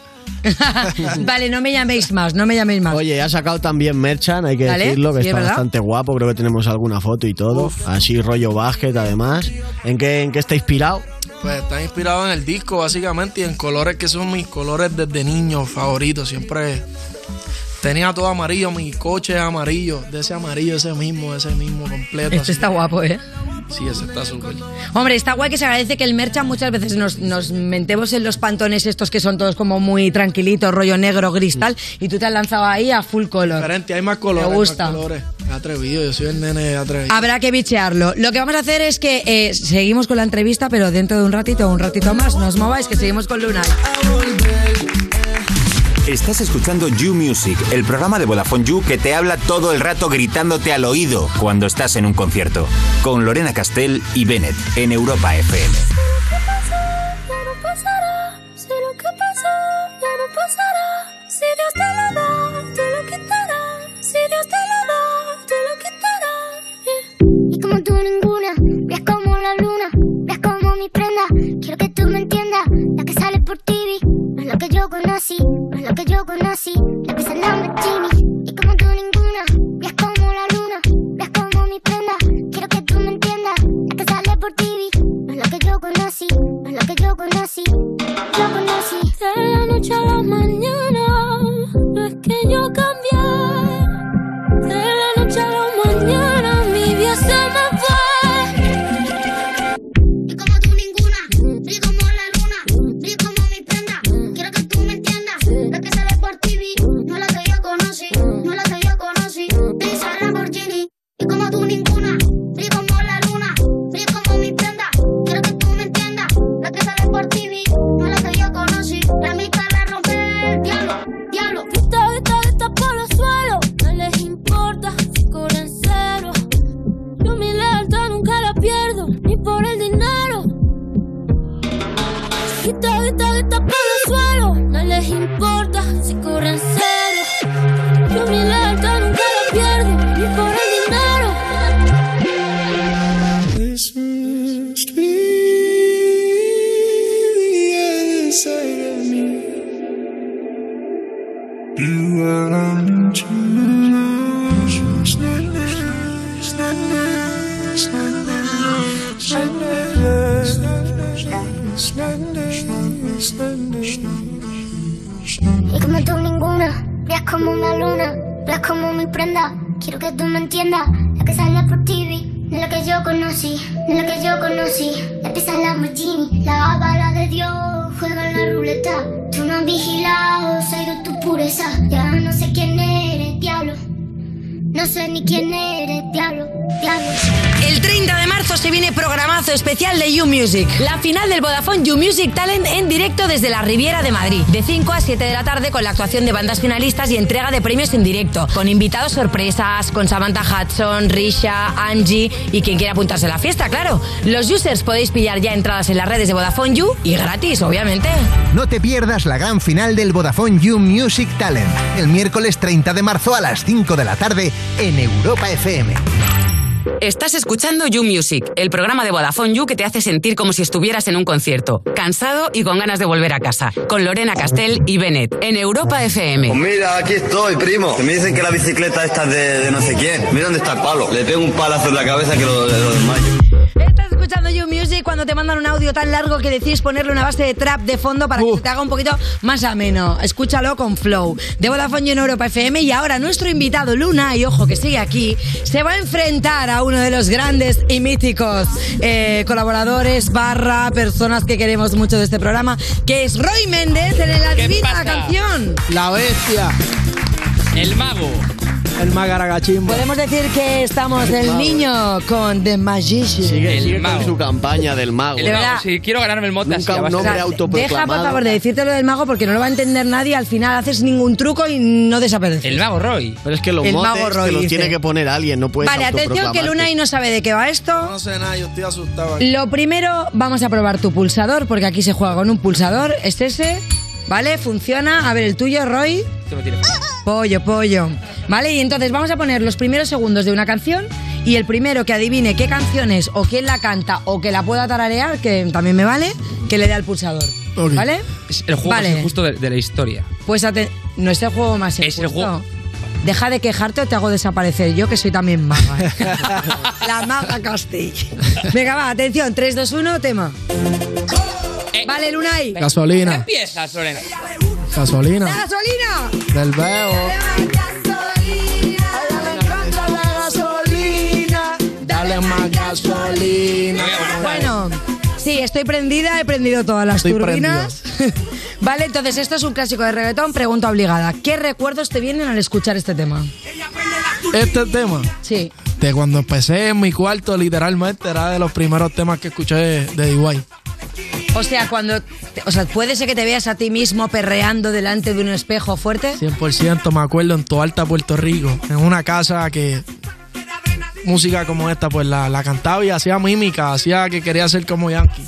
[LAUGHS] vale, no me llaméis más, no me llaméis más. Oye, ha sacado también Merchan, hay que Dale, decirlo, que sí, es está verdad. bastante guapo, creo que tenemos alguna foto y todo. Así rollo basket además. ¿En qué, en qué está inspirado? Pues está inspirado en el disco, básicamente, y en colores que son mis colores desde niño favoritos. Siempre tenía todo amarillo, mi coche es amarillo, de ese amarillo, ese mismo, ese mismo completo. Este así. está guapo, ¿eh? Sí, ese está súper. Hombre, está guay que se agradece que el merchan muchas veces nos, nos mentemos en los pantones estos que son todos como muy tranquilitos, rollo negro, gris, tal, y tú te has lanzado ahí a full color. Diferente, hay más colores. Me gusta. Más colores. Atrevido, yo soy el nene atrevido. Habrá que bichearlo. Lo que vamos a hacer es que eh, seguimos con la entrevista, pero dentro de un ratito, un ratito más, no os mováis, que seguimos con Luna. Estás escuchando You Music, el programa de Vodafone You que te habla todo el rato gritándote al oído cuando estás en un concierto. Con Lorena Castell y Bennett en Europa FM. Es la que yo conocí, la sale en Lamborghini. Y como tú ninguna, brillas como la luna, brillas como mi prenda. Quiero que tú me entiendas, la que sale por TV, no es la que yo conocí, no es la que yo conocí, yo conocí. De la noche a la mañana, no es que yo cambié. Marzo se viene programazo especial de You Music. La final del Vodafone You Music Talent en directo desde la Riviera de Madrid. De 5 a 7 de la tarde con la actuación de bandas finalistas y entrega de premios en directo. Con invitados sorpresas, con Samantha Hudson, Risha, Angie y quien quiera apuntarse a la fiesta, claro. Los users podéis pillar ya entradas en las redes de Vodafone You y gratis, obviamente. No te pierdas la gran final del Vodafone You Music Talent, el miércoles 30 de marzo a las 5 de la tarde en Europa FM. Estás escuchando You Music, el programa de Vodafone You que te hace sentir como si estuvieras en un concierto, cansado y con ganas de volver a casa, con Lorena Castell y Bennett, en Europa FM. Pues mira, aquí estoy, primo. Me dicen que la bicicleta esta es de, no sé quién. Mira dónde está el palo. Le pego un palazo en la cabeza que lo, lo desmayo. Escuchando You Music cuando te mandan un audio tan largo que decís ponerle una base de trap de fondo para que se te haga un poquito más ameno. Escúchalo con Flow. De Vodafone en Europa FM y ahora nuestro invitado Luna, y ojo que sigue aquí, se va a enfrentar a uno de los grandes y míticos eh, colaboradores barra personas que queremos mucho de este programa, que es Roy Méndez en el Adivina la canción. La bestia. El mago. El magaragachimbo. Podemos decir que estamos del mago, niño con The Magician. Sigue, El sigue mago. con su campaña del mago. El mago, si quiero ganarme el mote Nunca un nombre Deja, autoproclamado. por favor, de decirte lo del mago porque no lo va a entender nadie. Al final haces ningún truco y no desapareces. El mago Roy. Pero es que los El motes mago Roy te los dice. tiene que poner alguien, no puedes Vale, atención que. Luna y no sabe de qué va esto. No sé nada, yo estoy asustado. aquí. Lo primero, vamos a probar tu pulsador, porque aquí se juega con un pulsador. Es ese, ¿vale? Funciona. A ver, el tuyo, Roy. Este me tiene- Pollo, pollo. ¿Vale? Y entonces vamos a poner los primeros segundos de una canción y el primero que adivine qué canción es o quién la canta o que la pueda tararear, que también me vale, que le dé al pulsador. ¿Vale? Es el juego Vale. más injusto de, de la historia. Pues aten- no es el juego más Es el injusto. juego- Deja de quejarte o te hago desaparecer yo, que soy también maga. ¿eh? [LAUGHS] La maga Castell. Venga, va, atención. 3, 2, 1, tema. Vale, Lunay. Gasolina. Empiezas, Lorena. Gasolina. ¡La gasolina! Del bebo. Dale más gasolina. Bueno, sí, estoy prendida, he prendido todas las Estoy turbinas. [LAUGHS] vale, entonces esto es un clásico de reggaetón. Pregunta obligada. ¿Qué recuerdos te vienen al escuchar este tema? Este tema. Sí. De cuando empecé en mi cuarto, literalmente, era de los primeros temas que escuché de DIY. O sea, cuando. O sea, puede ser que te veas a ti mismo perreando delante de un espejo fuerte. 100% me acuerdo en Toalta, Puerto Rico, en una casa que música como esta pues la, la cantaba y hacía mímica, hacía que quería ser como Yankee.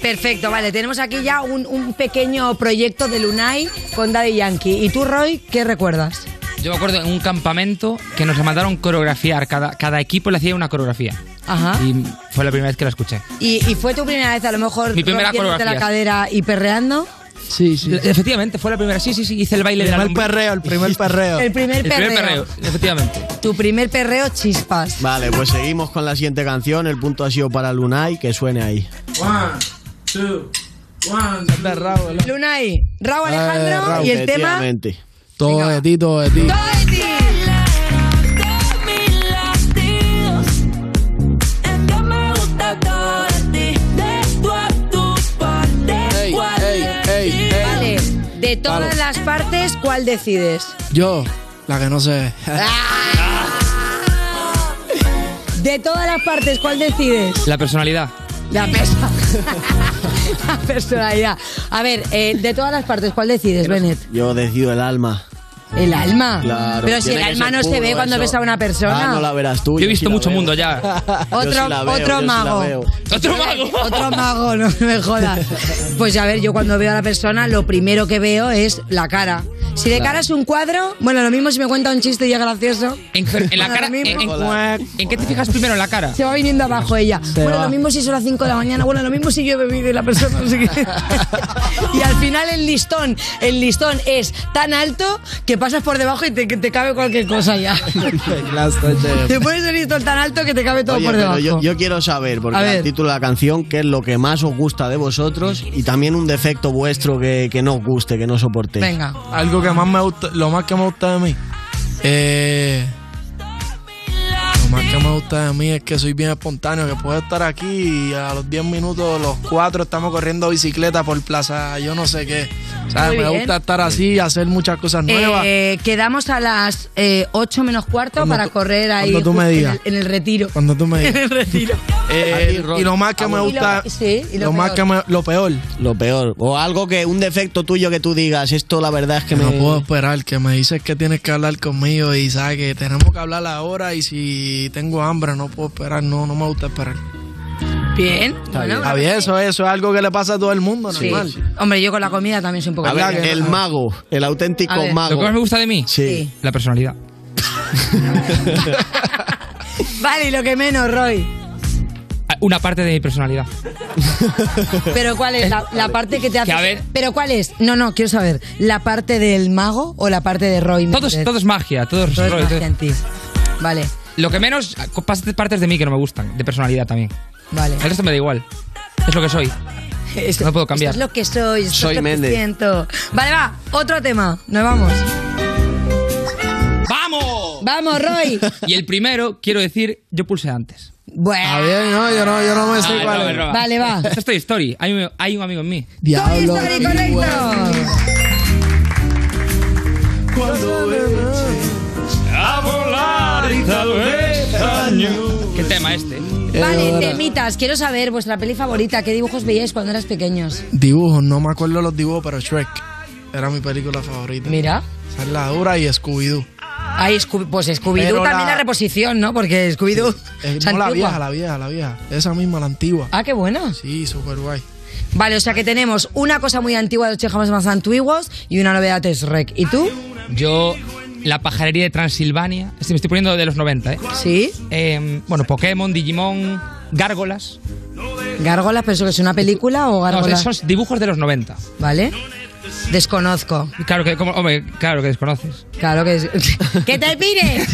Perfecto, vale. Tenemos aquí ya un, un pequeño proyecto de Lunay con Daddy Yankee. ¿Y tú, Roy, qué recuerdas? Yo me acuerdo en un campamento que nos mandaron coreografiar. Cada, cada equipo le hacía una coreografía. Ajá. Y fue la primera vez que la escuché. ¿Y, y fue tu primera vez a lo mejor Mi primera rompiéndote la cadera y perreando? Sí, sí. Efectivamente, fue la primera. Sí, sí, sí. Hice el baile El de la perreo, el primer [LAUGHS] perreo. El primer El primer perreo. perreo, efectivamente. Tu primer perreo chispas. Vale, pues seguimos con la siguiente canción. El punto ha sido para Lunay, que suene ahí. One, two, one, de Raúl. Lunay, Raúl Alejandro Eh, Raúl, y el tema. Todo de ti, todo de ti. Todo de ti. De todas Palo. las partes, ¿cuál decides? Yo, la que no sé. [LAUGHS] De todas las partes, ¿cuál decides? La personalidad. La pesa. [LAUGHS] la personalidad. A ver, eh, de todas las partes, ¿cuál decides, Bennett? Yo decido el alma. El alma. Claro, Pero si tiene el que alma ser no se puro ve cuando eso. ves a una persona. Ah, no la verás tú. Yo he visto mucho veo. mundo ya. [LAUGHS] Otro, sí la veo, otro mago. Otro mago. [LAUGHS] Otro mago, no me jodas. Pues a ver, yo cuando veo a la persona, lo primero que veo es la cara. Si de cara es un cuadro, bueno, lo mismo si me cuenta un chiste y es gracioso. En, en la Ahora cara. En, mismo. en- ¿en qué te fijas primero? ¿En la cara? Se va viniendo abajo ella. Se bueno, va. lo mismo si son las 5 de la mañana. Bueno, lo mismo si yo he bebido y la persona no sé qué. [LAUGHS] y al final el listón, el listón es tan alto que pasas por debajo y te, te cabe cualquier cosa ya. [LAUGHS] te pones el listón tan alto que te cabe todo Oye, por pero debajo. yo, yo quiero saber, porque el título de la canción, qué es lo que más os gusta de vosotros y también un defecto vuestro que, que no os guste, que no soportéis. Venga. Algo que más me gusta, lo más que me gusta de mí. Eh, más que me gusta de mí es que soy bien espontáneo, que puedo estar aquí y a los 10 minutos los cuatro estamos corriendo bicicleta por plaza, yo no sé qué. Muy Me bien. gusta estar así y hacer muchas cosas nuevas. Eh, quedamos a las eh, 8 menos cuarto Cuando para tú- correr ahí cuando tú me en digas. el- en el retiro. Cuando tú me [LAUGHS] En digas. el retiro. Eh, y lo más que me Y lo- gusta, sí, y lo lo, más peor. que me, lo peor, Lo peor. O algo que, un defecto tuyo que tú digas, esto la verdad es que no me... puedo esperar, que me dices que tienes que hablar conmigo y sabes que tenemos que hablar ahora y si tengo hambre no puedo esperar, no, no me gusta esperar. Bien. Bueno, Está bien, eso, eso es algo que le pasa a todo el mundo, sí. normal. Hombre, yo con la comida también soy un poco A ver, el mago, el auténtico ver. mago. ¿Lo que más me gusta de mí? Sí. La personalidad. [LAUGHS] Vale, y lo que menos, Roy. Una parte de mi personalidad. Pero ¿cuál es la, la parte que te hace? Que a ver. Pero ¿cuál es? No, no, quiero saber. ¿La parte del mago o la parte de Roy? Todo es, Méndez? todo es magia, todo es Todo es rollo, magia todo- en ti. Vale, Lo que menos, partes de mí que no me gustan, de personalidad también. vale. El resto me da igual. Es lo que soy. [LAUGHS] Esto- No puedo cambiar. Esto es lo que soy, esto Soy es lo que Méndez. siento. Vale, va, otro tema. Nos vamos. ¡Vamos! Vamos, Roy. [LAUGHS] Y el primero, quiero decir, yo pulsé antes. Bueno. Está bien, no, yo no, yo no me sé Ah, no, no. Vale, va. Esto es Toy Story. Hay un, hay un amigo en mí. Diablo. Toy Story, correcto. Y tal vez ¿Qué tema este? Vale, temitas. Quiero saber vuestra peli favorita. ¿Qué dibujos veíais cuando eras pequeños? Dibujos, no me acuerdo los dibujos, pero Shrek era mi película favorita. Mira. La dura y Scooby-Doo. Ay, Scooby- pues Scooby-Doo también la- la reposición, ¿no? Porque Scooby-Doo. Eh, es no la vieja, la vieja, la vieja. Esa misma, la antigua. Ah, qué bueno. Sí, súper guay. Vale, o sea que tenemos una cosa muy antigua de los Chejamas más antiguos y una novedad es Rec. ¿Y tú? Yo, la pajarería de Transilvania. Este me estoy poniendo de los 90, ¿eh? Sí. Eh, bueno, Pokémon, Digimon, Gárgolas. ¿Gárgolas? ¿Pero eso que es una película o No, gárgolas? son dibujos de los 90. ¿Vale? Desconozco. Claro que, como, hombre, claro que desconoces. Claro que es. [LAUGHS] ¡Que te pires!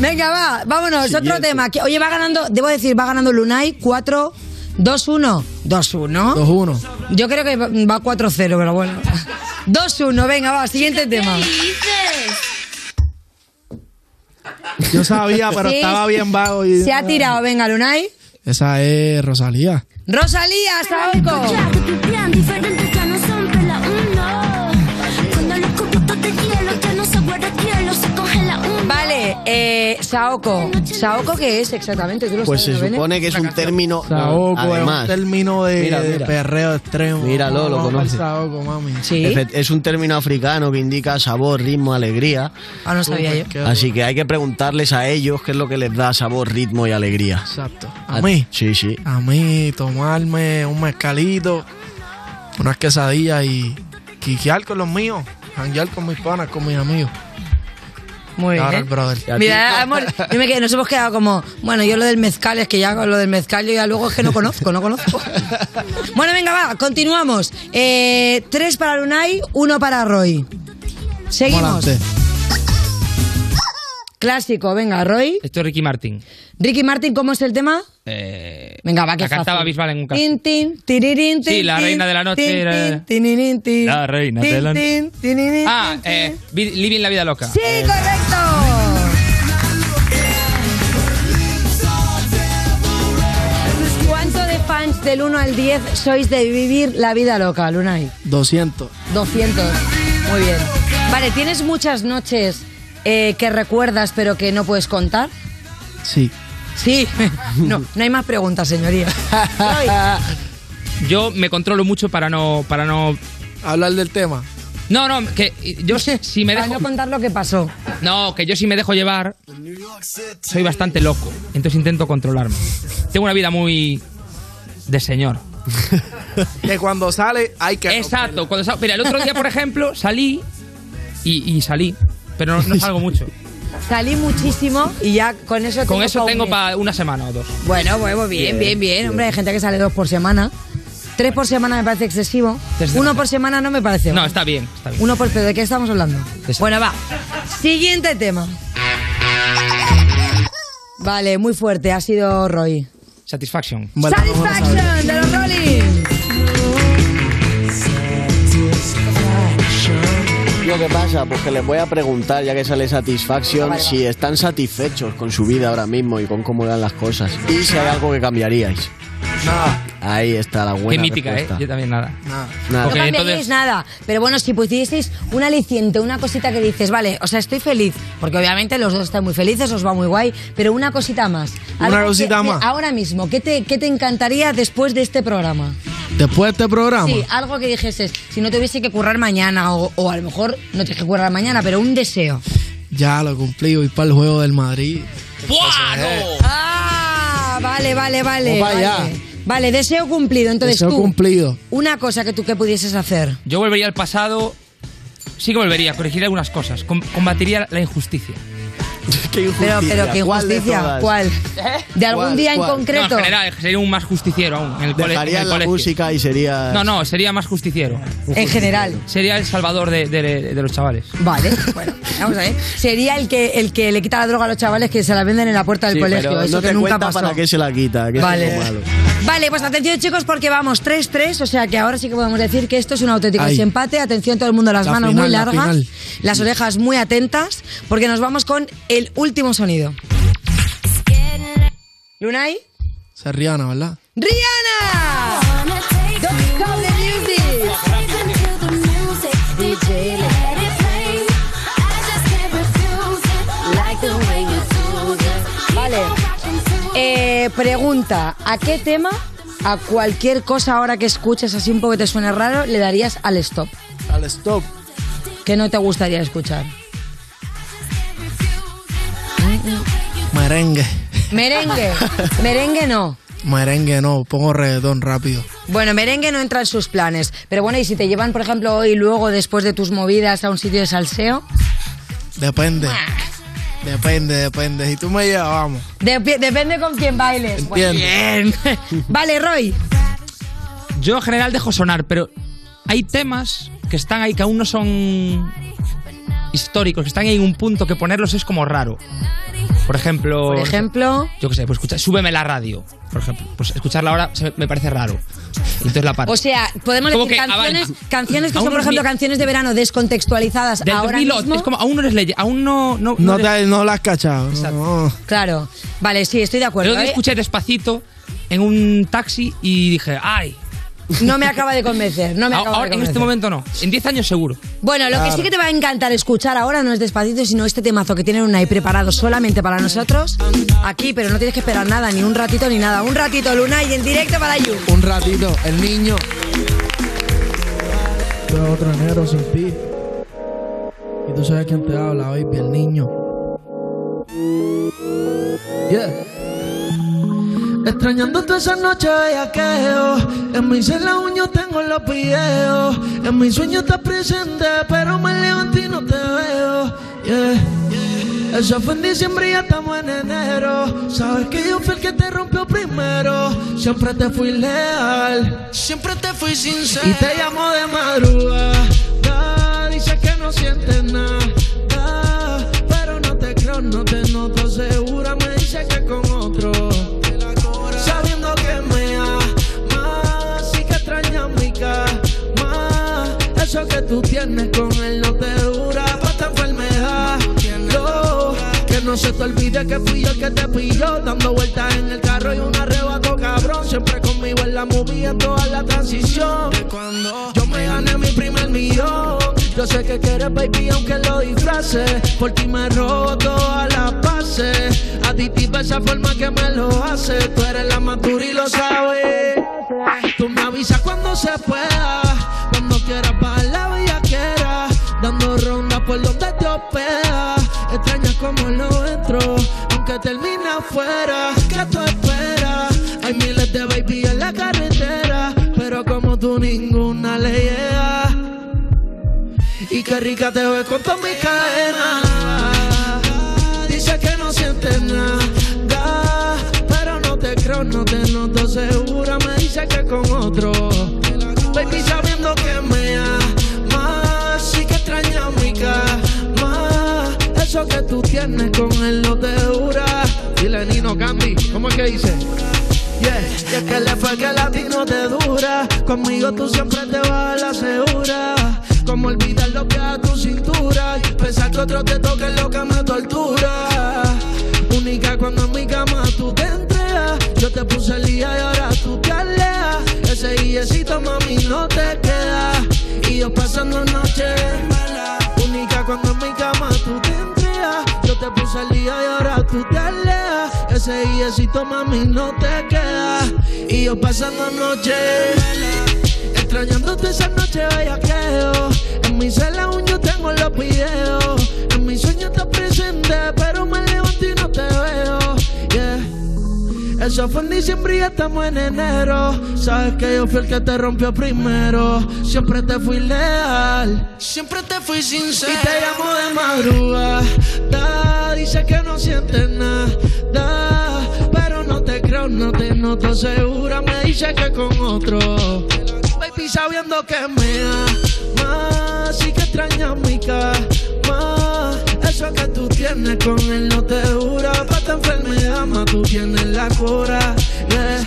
Venga, va, vámonos, otro Siguiente. tema. Que, oye, va ganando, debo decir, va ganando Lunay 4, 2-1. 2-1. 2-1. Yo creo que va va 4-0, pero bueno. [LAUGHS] 2-1, venga, va, siguiente tema. Yo sabía, [LAUGHS] pero Sí, estaba bien vago. Y... Se ha tirado, venga, Lunay. Esa es Rosalía. Rosalía, son eh, Saoko. ¿Saoko qué es exactamente? ¿Tú lo Pues se sabes, supone que es un término. Saoko es un además, término de, Mira, de mira. perreo extremo. Míralo, lo Vamos conoce. al Saoko, mami. Efe- Es un término africano que indica sabor, ritmo, alegría. Ah, no sabía yo. Así que hay que preguntarles a ellos qué es lo que les da sabor, ritmo y alegría. Exacto. ¿A mí? Sí, sí. A mí, tomarme un mezcalito, unas quesadillas y quiquear con los míos, janguear con mis panas, con mis amigos. Muy bien. brother. Mira, amor, yo me quedé- nos hemos quedado como, bueno, yo lo del mezcal es que ya con lo del mezcal yo ya luego es que no conozco, no conozco. [LAUGHS] bueno, venga, va, continuamos. Eh, tres para Lunay, uno para Roy. Seguimos. Clásico, venga, Roy. Esto es Ricky Martin. Ricky Martin, ¿cómo es el tema? Eh, Venga, va, que La cantaba. Bisbal en un caso. Tin, tin, tirirín, Sí, la reina de la noche tin, era- tin, tinirín, tin. La reina Tin, de la- tinirín, Ah, tin, eh, Vi- Living la vida loca. Sí, correcto. ¿Cuánto de fans del 1 al 10 sois de vivir la vida loca, Lunay? 200. 200. Muy bien. Vale, ¿tienes muchas noches eh, que recuerdas pero que no puedes contar? Sí. Sí. [LAUGHS] No, no hay más preguntas, señoría. Yo me controlo mucho para no para no hablar del tema. No, no, que yo si me Para dejo no contar lo que pasó. No, que yo si me dejo llevar soy bastante loco, entonces intento controlarme. Tengo una vida muy de señor. [LAUGHS] Que cuando sale hay que. Exacto, cuando sal- Mira, el otro día, por ejemplo, salí y, y salí, pero no, no [LAUGHS] salgo mucho. Salí muchísimo y ya con eso Con tengo eso pa' un tengo mes. para una semana o dos. Bueno, bueno, bien, bien, bien. Hombre, hay gente que sale dos por semana. Tres por semana me parece excesivo. Tres Uno por semana no me parece. No, está bien, está bien. Uno por... ¿Pero de qué estamos hablando? Bueno, va. Siguiente tema. Vale, muy fuerte. Ha sido Roy. Satisfaction. Satisfaction de los Rolling. Lo que pasa, pues que les voy a preguntar, ya que sale Satisfaction, si están satisfechos con su vida ahora mismo y con cómo dan las cosas. Y si hay algo que cambiaríais. Nada. Ahí está la buena Qué mítica, respuesta. ¿eh? Yo también nada. Nada. Nada. No cambiaríais entonces- nada. Pero bueno, si pusieseis un aliciente, una cosita que dices, vale, o sea, estoy feliz. Porque obviamente los dos están muy felices, os va muy guay. Pero una cosita más. Una que- cosita que más. ahora mismo, ¿qué te, ¿qué te encantaría después de este programa? Después de este programa. Sí, algo que dijeses, si no tuviese que currar mañana, o, o a lo mejor no tienes que currar mañana, pero un deseo. Ya lo cumplí, voy para el juego del Madrid. Ah, vale, vale, vale. Vamos vale. allá. Vale, deseo cumplido. Entonces Deseo tú, cumplido. una cosa que tú que pudieses hacer. Yo volvería al pasado. Sí que volvería, corregiría algunas cosas. Com- combatiría la injusticia. [LAUGHS] ¿Qué Pero, pero qué ¿Cuál de injusticia. ¿Cuál? ¿De algún ¿Cuál, día en cuál? concreto? No, en general, sería un más justiciero aún. En el el la colegio. música y sería... No, no, sería más justiciero. En general. Sería el salvador de, de- de los chavales. Vale, bueno, vamos a ver. Sería el que, el que le quita la droga a los chavales que se la venden en la puerta del Sí, colegio. pero Eso no que te nunca cuenta pasó. para qué se la quita, que Vale. es lo malo. Vale, pues atención chicos porque vamos 3-3, o sea que ahora sí que podemos decir que esto es un auténtico Ay. desempate. Atención todo el mundo, las La manos final, muy la largas, las orejas muy atentas, porque nos vamos con el último sonido. Lunay. Se Rihanna, ¿verdad? ¡Rihanna! Don't stop the music. DJ Vale. Eh, pregunta, ¿a qué tema, a cualquier cosa ahora que escuches así un poco que te suene raro, le darías al stop? Al stop. ¿Qué no te gustaría escuchar? Merengue. Merengue. Merengue no. Merengue no, pongo reggaetón rápido. Bueno, merengue no entra en sus planes. Pero bueno, ¿y si te llevan, por ejemplo, hoy luego, después de tus movidas, a un sitio de salseo? Depende. Depende, depende. Si tú me llevas, vamos. Dep- depende con quién bailes. Entiendo. bien. [LAUGHS] vale, Roy. Yo en general dejo sonar, pero hay temas que están ahí que aún no son históricos, que están ahí en un punto que ponerlos es como raro. Por ejemplo. Por ejemplo. Yo qué sé, pues escucha, súbeme la radio, por ejemplo. Pues escucharla ahora se me- me parece raro. Entonces la paro. O sea, podemos Como decir que, canciones, canciones que son, por ejemplo, mi- canciones de verano descontextualizadas Del ahora 2008, mismo. es como aún no eres ley, aún no. No, No, eres- te, no la has cachado. no. Claro. Vale, sí, estoy de acuerdo. Yo ¿eh? escuché despacito en un taxi y dije, ay, no me acaba de convencer. No me A- acaba ahora, de en convencer. este momento no. En 10 años seguro. Bueno, lo que sí que te va a encantar escuchar ahora no es despacito, sino este temazo que tienen ahí preparado solamente para nosotros. Aquí, pero no tienes que esperar nada, ni un ratito ni nada. Un ratito, Luna, y en directo para You. Un ratito, el niño. Yo otro enero sin ti. Y tú sabes quién te habla, baby, el niño. Yeah. Extrañándote esa noche bellaqueo En mi celda uña tengo los videos. En mi sueño estás presente Pero me levanto y no te veo. Yeah Eso fue en diciembre y ya estamos en enero. Sabes que yo fui el que te rompió primero. Siempre te fui leal. Siempre te fui sincero Y te llamo de madrugada que no se te olvide que fui yo el que te pilló. Dando vueltas en el carro y un arrebato cabrón. Siempre conmigo en la movie en toda la transición. Yo me gané mi primer millón Yo sé que quieres baby aunque lo disfraces. Por ti me robo todas las bases Aditiva esa forma que me lo hace. Tú eres la más dura y lo sabes. Tú me avisas cuando se pueda Cuando quieras para la bellaquera Dando rondas por donde te hospeda Extrañas como lo entro Aunque termine afuera ¿Qué tú esperas? Hay miles de baby en la carretera Pero como tú ninguna le llega. Y qué rica te ves con todas mis cadenas. Dice que no sientes nada Pero no te creo, no te noto segura Me dice que con otro que tú tienes con él no te dura. Dile Nino Candy, ¿cómo es que dice? Yeah, y es que le fue que a ti no te dura. Conmigo tú siempre te vas a la segura. Como olvidar lo que a tu cintura y Pensar que otro te toque lo que me tortura Única cuando en mi cama tú te entregas. Yo te puse el día y ahora tú te alejas. Ese guillecito mami no te queda Y yo pasando noche alejas Ese guillecito mami no te queda. Y yo pasando noche Extrañándote esa noche bellaqueo En mi celda aún yo tengo los videos. En mi sueño estás presente Pero Eso fue en diciembre y estamos en enero. Sabes que yo fui el que te rompió primero. Siempre te fui leal Siempre te fui sincero. Y te llamo de madrugada. Dice que no sientes nada. Pero no te creo, no te noto. Segura Me dice que con otro. Baby sabiendo que me amas Y que extrañas mi cama Eso que tú tienes con él no te dura Pa' esta enfermedad más tú tienes la cura yeah.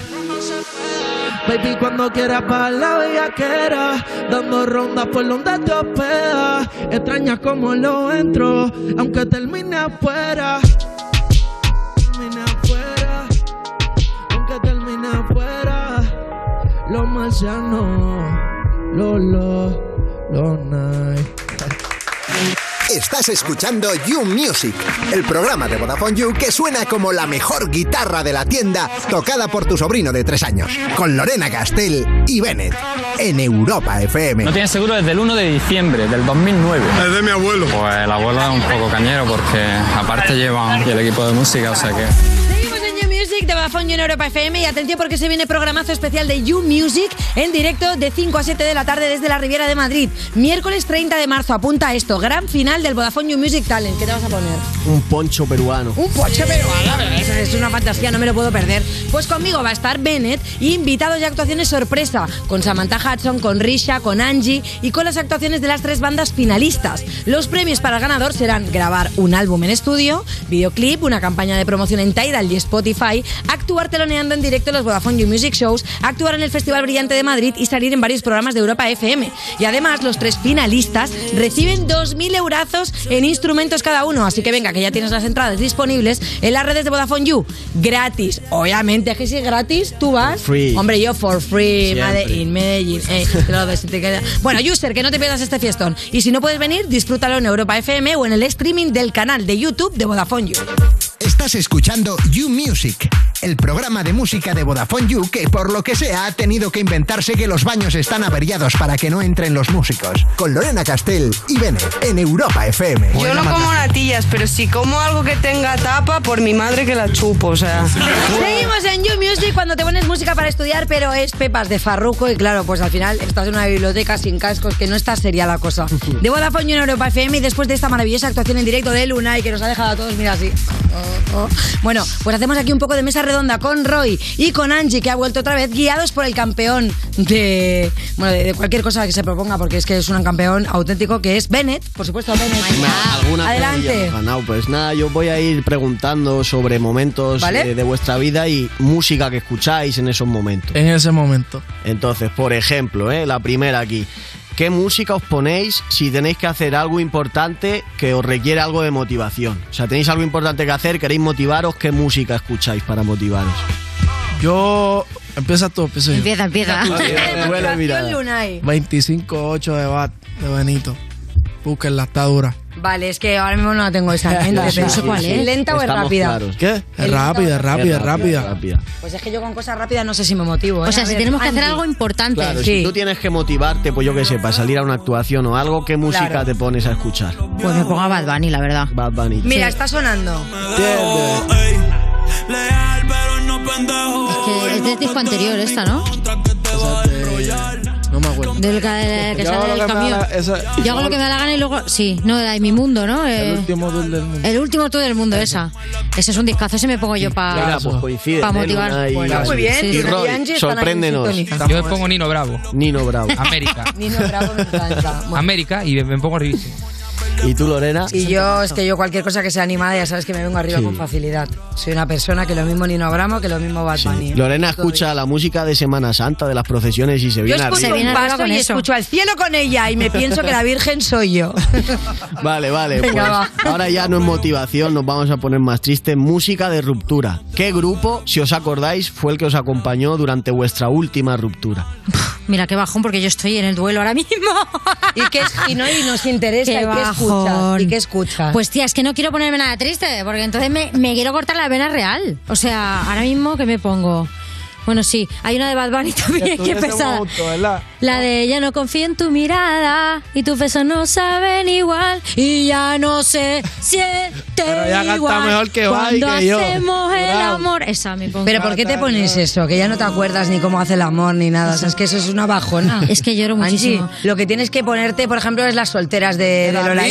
Baby, cuando quieras para la bellaquera Dando rondas por donde te hospeda Extrañas como lo entro Aunque termine afuera Termine afuera Aunque termine afuera Los marcianos Los, los, los night Estás escuchando You Music, el programa de Vodafone You que suena como la mejor guitarra de la tienda tocada por tu sobrino de tres años, con Lorena Castell y Bennett, en Europa FM. No tienes seguro desde el 1 de diciembre del 2009. Es de mi abuelo. Pues el abuelo es un poco cañero porque aparte llevan el equipo de música, o sea que... Vodafone You en Europa FM y atención porque se viene programazo especial de You Music en directo de 5 a 7 de la tarde desde la Riviera de Madrid. Miércoles 30 de marzo, apunta a esto, gran final del Vodafone You Music Talent. ¿Qué te vas a poner? Un poncho peruano. Un poche peruano, eso es una fantasía, no me lo puedo perder. Pues conmigo va a estar Bennett y invitados y actuaciones sorpresa, con Samantha Hudson, con Risha, con Angie y con las actuaciones de las tres bandas finalistas. Los premios para el ganador serán grabar un álbum en estudio, videoclip, una campaña de promoción en Tidal y Spotify, actuar teloneando en directo en los Vodafone You Music Shows, actuar en el Festival Brillante de Madrid y salir en varios programas de Europa FM. Y además, los tres finalistas reciben 2.000 eurazos en instrumentos cada uno. Así que venga, que ya tienes las entradas disponibles en las redes de Vodafone You. Gratis. Obviamente, que si es gratis, tú vas. For free. Hombre, yo for free, Siempre. Made in Medellín. eh, [LAUGHS] te lo doy, si te queda. Bueno, user, que no te pierdas este fiestón. Y si no puedes venir, disfrútalo en Europa FM o en el streaming del canal de YouTube de Vodafone You. Estás escuchando You Music, el programa de música de Vodafone You que por lo que sea ha tenido que inventarse que los baños están averiados para que no entren los músicos. Con Lorena Castell y Bennett en Europa FM. Yo no como natillas, pero si como algo que tenga tapa, por mi madre que la chupo, o sea. Seguimos en You Music cuando te pones música para estudiar, pero es Pepas de Farruko y claro, pues al final estás en una biblioteca sin cascos, que no está seria la cosa. De Vodafone You en Europa FM y después de esta maravillosa actuación en directo de Luna y que nos ha dejado a todos, mira así. Oh, oh. Bueno, pues hacemos aquí un poco de mesa redonda con Roy y con Angie, que ha vuelto otra vez, guiados por el campeón de, bueno, de, de cualquier cosa que se proponga, porque es que es un campeón auténtico que es Bennett, por supuesto, Bennett. Alguna Adelante. ganado. Pues nada, yo voy a ir preguntando sobre momentos ¿Vale? eh, de vuestra vida y música que escucháis en esos momentos. En ese momento. Entonces, por ejemplo, eh, la primera aquí. ¿Qué música os ponéis si tenéis que hacer algo importante que os requiere algo de motivación? O sea, tenéis algo importante que hacer, queréis motivaros, ¿qué música escucháis para motivaros? Yo. Empieza tú, yo. Empieza, empieza. Me duele mirada. Lunay. 25-8 de Bat de Benito. Búsquenla, está dura. Vale, es que ahora mismo no la tengo esa. mente, [LAUGHS] No sé pero- cuál es. ¿Lenta o es Estamos rápida? claros. ¿Qué? Es El- rápida, es rápida, es rápida. Pues es que yo con cosas rápidas no sé si me motivo. ¿eh? O sea, A si ver, tenemos que hacer algo importante. Claro, si tú tienes que motivarte, pues yo qué sé, para salir a una actuación o algo, ¿qué música Claro. te pones a escuchar? Pues me pongo a Bad Bunny, la verdad. Bad Bunny. Mira, está sonando. Es que es del disco anterior esta, ¿no? No me acuerdo. Del que, que Yo hago sale lo del que me da camión. la- esa- Yo hago lo que me da la gana y luego. Sí, no, de mi mundo, ¿no? Eh, El último tour del mundo. el último tour del mundo, esa. Ese es un discazo, ese me pongo yo para. Pues. Pa' motivar. Bueno, muy bien, Y Luna y Roy, sorpréndenos. Yo me pongo Nino Bravo. Nino Bravo. América. Nino Bravo me encanta. América y me pongo rivísimo. ¿Y tú, Lorena? Y yo, es que yo cualquier cosa que sea animada, ya sabes que me vengo arriba Sí. con facilidad. Soy una persona que lo mismo Nino Abramo que lo mismo Bad Bunny. Lorena escucha la música de Semana Santa, de las procesiones y se Yo viene escucho arriba. un paso y escucho al cielo con ella y me pienso que la Virgen soy yo. [LAUGHS] Vale, vale. Venga, pues va. ahora ya no es motivación, nos vamos a poner más tristes. Música de ruptura. ¿Qué grupo, si os acordáis, fue el que os acompañó durante vuestra última ruptura? Mira qué bajón, porque yo estoy en el duelo ahora mismo. ¿Y qué es- y no, y nos interesa, Qué ¿y qué ¿Y qué escuchas? Pues tía, es que no quiero ponerme nada triste, porque entonces me, me quiero cortar la vena real. O sea, ahora mismo, ¿qué me pongo? Bueno, sí, hay una de Bad Bunny [LAUGHS] también, que pesada. La de ya no confío en tu mirada y tus besos no saben igual y ya no sé siente [LAUGHS] Pero ella canta igual mejor que Bad cuando que yo. hacemos el Bravo. amor. Esa me pongo. Pero ¿por qué te pones eso? Que ya no te acuerdas ni cómo hace el amor ni nada. O sea, es que eso es una bajona. Es que lloro muchísimo. Angie, lo que tienes que ponerte, por ejemplo, es las solteras de, de la Lola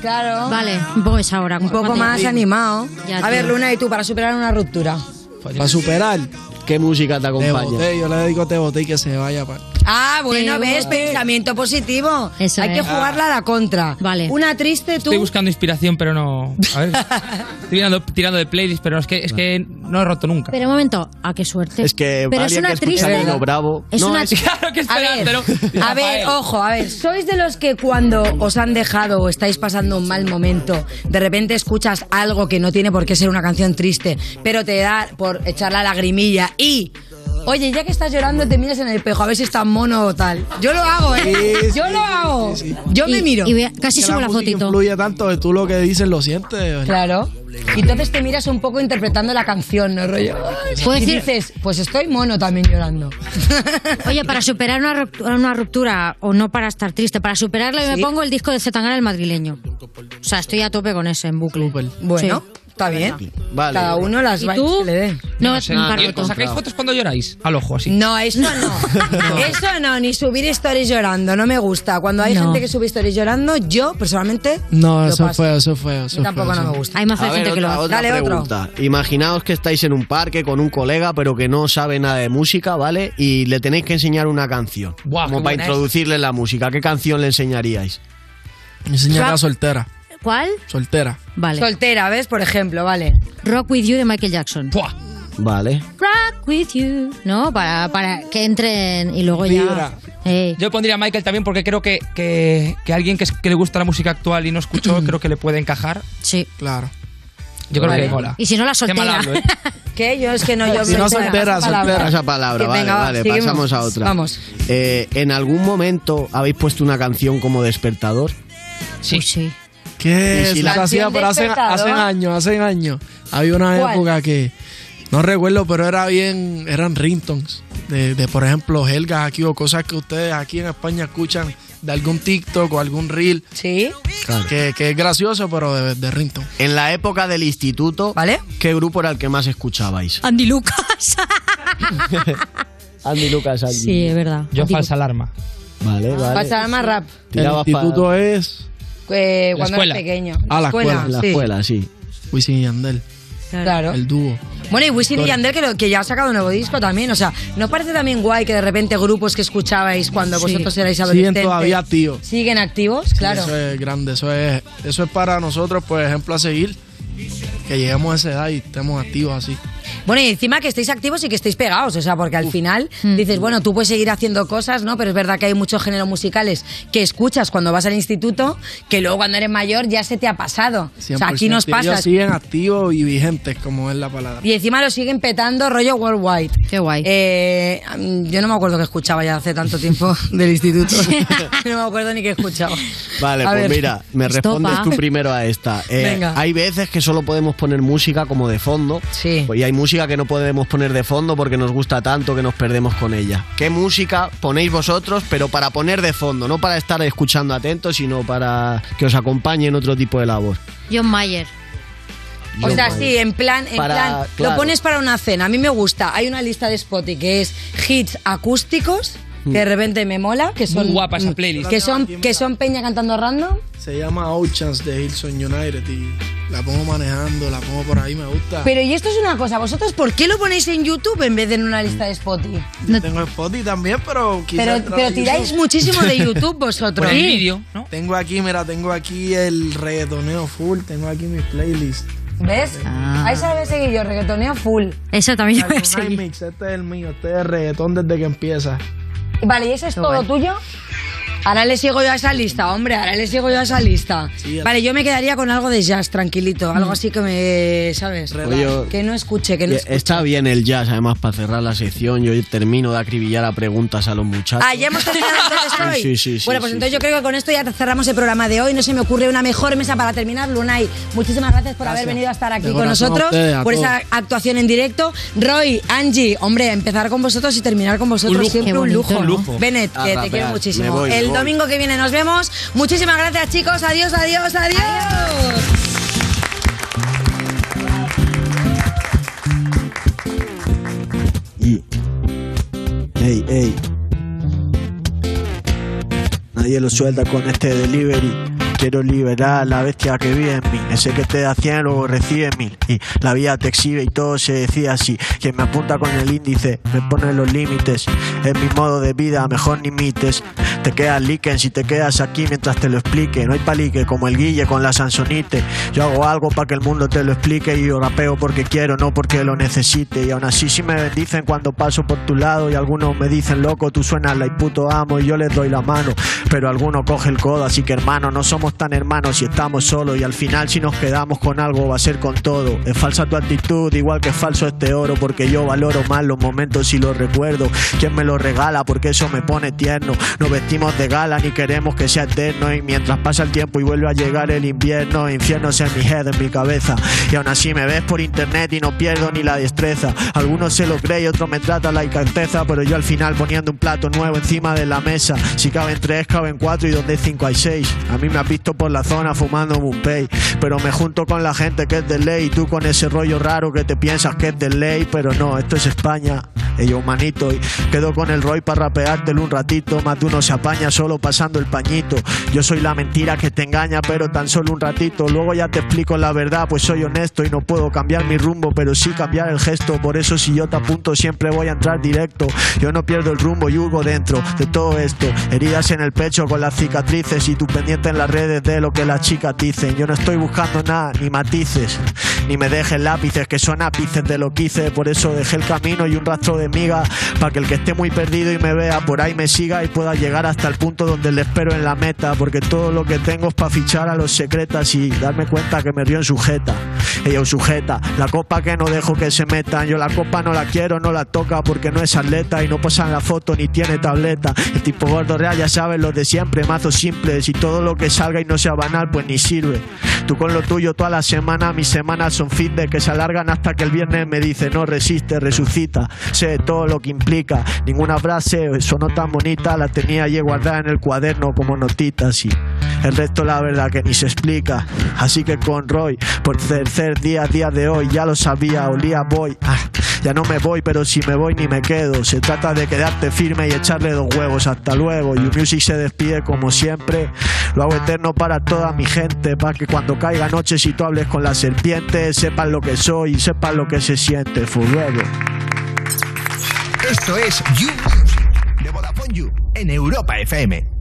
Claro. Vale, un poco esa hora. Un poco más animado. Ya, A ver. Luna, ¿y tú para superar una ruptura? Para superar. ¿Qué música te Te acompaña? boté, yo le dedico te boté y que se vaya para. Ah, bueno, ves, pensamiento positivo. Eso Hay que jugarla a la contra. Vale. Una triste, tú. Estoy buscando inspiración, pero no. A ver. [LAUGHS] Estoy tirando, tirando de playlist, pero es que, es que no he roto nunca. Pero un momento, ¿a qué suerte? Es que Pero es una triste. Nino Bravo. Es no, una es- Claro que A ver, esperándolo. a ver, ojo, a ver, ¿sois de los que cuando os han dejado o estáis pasando un mal momento, de repente escuchas algo que no tiene por qué ser una canción triste, pero te da por echar la lagrimilla y... Oye, ya que estás llorando, te miras en el espejo a ver si estás mono o tal. Yo lo hago, ¿eh? Sí, [LAUGHS] sí, Yo lo hago. sí, sí. Yo me Y- miro. y ve- casi subo la música fotito. influye tanto que tú lo que dices lo sientes. Claro. Y entonces te miras un poco interpretando la canción, ¿no, rollo? Puedo y decir- dices, pues estoy mono también llorando. [LAUGHS] Oye, para superar una ruptura, una ruptura, o no para estar triste, para Sí. me pongo el disco de Zetangana, el madrileño. O sea, estoy a tope con ese en bucle. Bueno, Sí. Está bien. Vale. Cada uno las ¿Y tú? le dé. No, No es sé, un ¿y. ¿os ¿Sacáis fotos cuando lloráis? Al ojo, así. No, eso [LAUGHS] no. Eso no, ni subir stories llorando, no me gusta. Cuando hay No. gente que sube stories llorando, yo personalmente No, lo eso paso. fue, eso fue. Eso tampoco fue, no me gusta. Hay más A ver, gente que lo hace. otra Dale, otro. Imaginaos que estáis en un parque con un colega, pero que no sabe nada de música, ¿vale? Y le tenéis que enseñar una canción. Buah, como para buena es. introducirle la música. ¿Qué canción le enseñaríais? Enseñar a Rock. soltera. ¿Cuál? Soltera. Vale. Soltera, ¿ves? Por ejemplo, vale. Rock With You de Michael Jackson. Buah. Vale. Rock with you. ¿No? Para, para que entren y luego ya. Eh, Yo pondría a Michael también porque creo que, que, que alguien que, es- que le gusta la música actual y no escuchó, creo que le puede encajar. Sí. Claro. Yo creo Vale. que mola. Y si no, la Qué soltera. hablo, ¿eh? [LAUGHS] ¿Qué? Yo es que no, yo Si no, soltera, soltera. Esa palabra, Que vale, venga, va, vale, seguimos. pasamos a otra. Vamos. Eh, ¿En algún momento habéis puesto una canción como despertador? Sí. sí. ¿Qué es? la- hacía, pero hace, hace años, hace años. Había una ¿Cuál? época que no recuerdo, pero era bien, eran ringtones. De, de, por ejemplo, Helga aquí o cosas que ustedes aquí en España escuchan de algún TikTok o algún reel. Sí. Que, que es gracioso, pero de, de ringtone. En la época del instituto, ¿vale? ¿qué grupo era el que más escuchabais? Andy Lucas. [LAUGHS] Andy Lucas, Andy. Sí, es verdad. Yo Andy falsa alarma. Vale, vale. Pasar más rap. El instituto es. Eh, cuando escuela. era pequeño. Ah, la escuela. La sí. escuela, sí. Wisin y Yandel. Claro. El dúo. Bueno, y Wisin y. Yandel que, lo- que ya ha sacado un nuevo disco también. O sea, ¿no parece también guay que de repente grupos que escuchabais cuando Sí. vosotros erais Siguen adolescentes todavía activos. siguen activos? Claro. Eso es grande, eso es, eso es para nosotros, por ejemplo, a seguir. Que lleguemos a esa edad y estemos activos así. Bueno, y encima que estéis activos y que estéis pegados, o sea, porque al final Mm. dices, bueno, tú puedes seguir haciendo cosas, ¿no? Pero es verdad que hay muchos géneros musicales que escuchas cuando vas al instituto, que luego cuando eres mayor ya se te ha pasado. O sea, aquí 100%. nos pasa. Ellos siguen activos y vigentes, como es la palabra. Y encima lo siguen petando rollo worldwide. Qué guay. Eh, yo no me acuerdo que escuchaba ya hace tanto tiempo [LAUGHS] del instituto. [LAUGHS] no me acuerdo ni que escuchaba. Vale, A pues ver. mira, me Estopa. respondes tú primero a esta. Eh, Venga. Hay veces que solo podemos poner música como de fondo. Sí. Y hay música que no podemos poner de fondo porque nos gusta tanto que nos perdemos con ella. ¿Qué música ponéis vosotros, pero para poner de fondo? No para estar escuchando atentos, sino para que os acompañe en otro tipo de labor. John Mayer. O sea, sí, en plan, en Para- plan, claro. lo pones para una cena. A mí me gusta. Hay una lista de Spotify que es hits acústicos que de repente me mola, que son Muy guapa esa playlist. que son que son Peña cantando random. Se llama Oceans de Hillsong United y la pongo manejando, la pongo por ahí, me gusta. Pero y esto es una cosa, vosotros ¿por qué lo ponéis en YouTube en vez de en una lista de Spotify? Yo tengo Spotify también, pero quizás Pero, pero a tiráis YouTube. [LAUGHS] muchísimo de YouTube vosotros. Sí. vídeo, Tengo aquí, mira, tengo aquí el reggaetoneo full, tengo aquí mis playlists. ¿Ves? Ahí sabes seguir yo, reggaetoneo full. Eso también Algún Night Mix, este es el mío, este es el reggaetón desde que empieza. Vale, ¿y eso es todo tuyo? Ahora le sigo yo a esa lista, hombre, ahora le sigo yo a esa lista. Sí, vale, yo me quedaría con algo de jazz, tranquilito, Mm. algo así que me, ¿sabes? Oye, que no escuche, que no Y escuche. Está bien el jazz, además, para cerrar la sección. Yo termino de acribillar a preguntas a los muchachos. Ah, ya hemos terminado entonces hoy. Sí, sí, sí, bueno, pues sí, entonces sí. yo creo que con esto ya cerramos el programa de hoy. No se me ocurre una mejor mesa para terminar. Lunay, muchísimas gracias por haber venido a estar aquí con a nosotros, a por todos. esa actuación en directo. Roy, Angie, hombre, empezar con vosotros y terminar con vosotros lujo. siempre un lujo. ¿no? Un lujo. Bennett, que te quiero Me muchísimo. voy, el voy. domingo que viene nos vemos. Muchísimas gracias, chicos. Adiós, adiós, adiós. Y. Ey, ey. Nadie lo suelta con este delivery. Quiero liberar la bestia que vive en mí. Ese que te da 100 luego recibe mil. Y la vida te exhibe y todo se decía así. Quien me apunta con el índice me pone los límites. Es mi modo de vida, mejor ni mites. Te quedas liquen si te quedas aquí mientras te lo explique. No hay palique como el Guille con la Sansonite. Yo hago algo para que el mundo te lo explique y yo rapeo porque quiero, no porque lo necesite. Y aún así si me bendicen cuando paso por tu lado y algunos me dicen loco, tú suenas la y puto amo y yo les doy la mano. Pero alguno coge el codo, así que hermano, no somos tan hermanos si estamos solos y al final si nos quedamos con algo va a ser con todo. Es falsa tu actitud, igual que es falso este oro, porque yo valoro más los momentos y los recuerdo. ¿Quién me lo regala? Porque eso me pone tierno. No vestimos de gala ni queremos que sea eterno y mientras pasa el tiempo y vuelve a llegar el invierno, infiernos en mi head, en mi cabeza. Y aún así me ves por internet y no pierdo ni la destreza. Algunos se lo creen y otros me tratan la incanteza, pero yo al final poniendo un plato nuevo encima de la mesa. Si caben tres, caben cuatro y donde hay cinco hay seis. A mí me has visto por la zona fumando un pay, pero me junto con la gente que es de ley y tú con ese rollo raro que te piensas que es de ley, pero no, esto es España. Ellos manito y quedo con el Roy para rapeártelo un ratito, más de uno se apaña solo pasando el pañito. Yo soy la mentira que te engaña, pero tan solo un ratito. Luego ya te explico la verdad, pues soy honesto y no puedo cambiar mi rumbo, pero sí cambiar el gesto. Por eso si yo te apunto siempre voy a entrar directo. Yo no pierdo el rumbo y hugo dentro de todo esto. Heridas en el pecho con las cicatrices y tú pendiente en las redes de lo que las chicas dicen. Yo no estoy buscando nada ni matices. Ni me dejes lápices que son ápices de lo que hice. Por eso dejé el camino y un rastro de miga. Para que el que esté muy perdido y me vea por ahí me siga y pueda llegar hasta el punto donde le espero en la meta. Porque todo lo que tengo es para fichar a los secretas y darme cuenta que me río en sujeta. Ella sujeta. La copa que no dejo que se metan. Yo la copa no la quiero, no la toca porque no es atleta y no posa en la foto ni tiene tableta. El tipo gordo real ya sabes lo de siempre, mazos simples y todo lo que salga y no sea banal pues ni sirve. Tú con lo tuyo toda la semana, mis semanas son fitness que se alargan hasta que el viernes me dice no resiste, resucita. Sé todo lo que implica, ninguna frase sonó tan bonita, la tenía allí guardada en el cuaderno como notitas y el resto la verdad que ni se explica. Así que con Roy, por tercer día, día de hoy, ya lo sabía, olía voy. Ah, ya no me voy, pero si me voy ni me quedo. Se trata de quedarte firme y echarle dos huevos. Hasta luego. You Music se despide como siempre. Lo hago eterno para toda mi gente. Para que cuando caiga noche, si tú hables con la serpiente, sepan lo que soy y sepan lo que se siente. Forever. Esto es You de Vodafone You en Europa FM.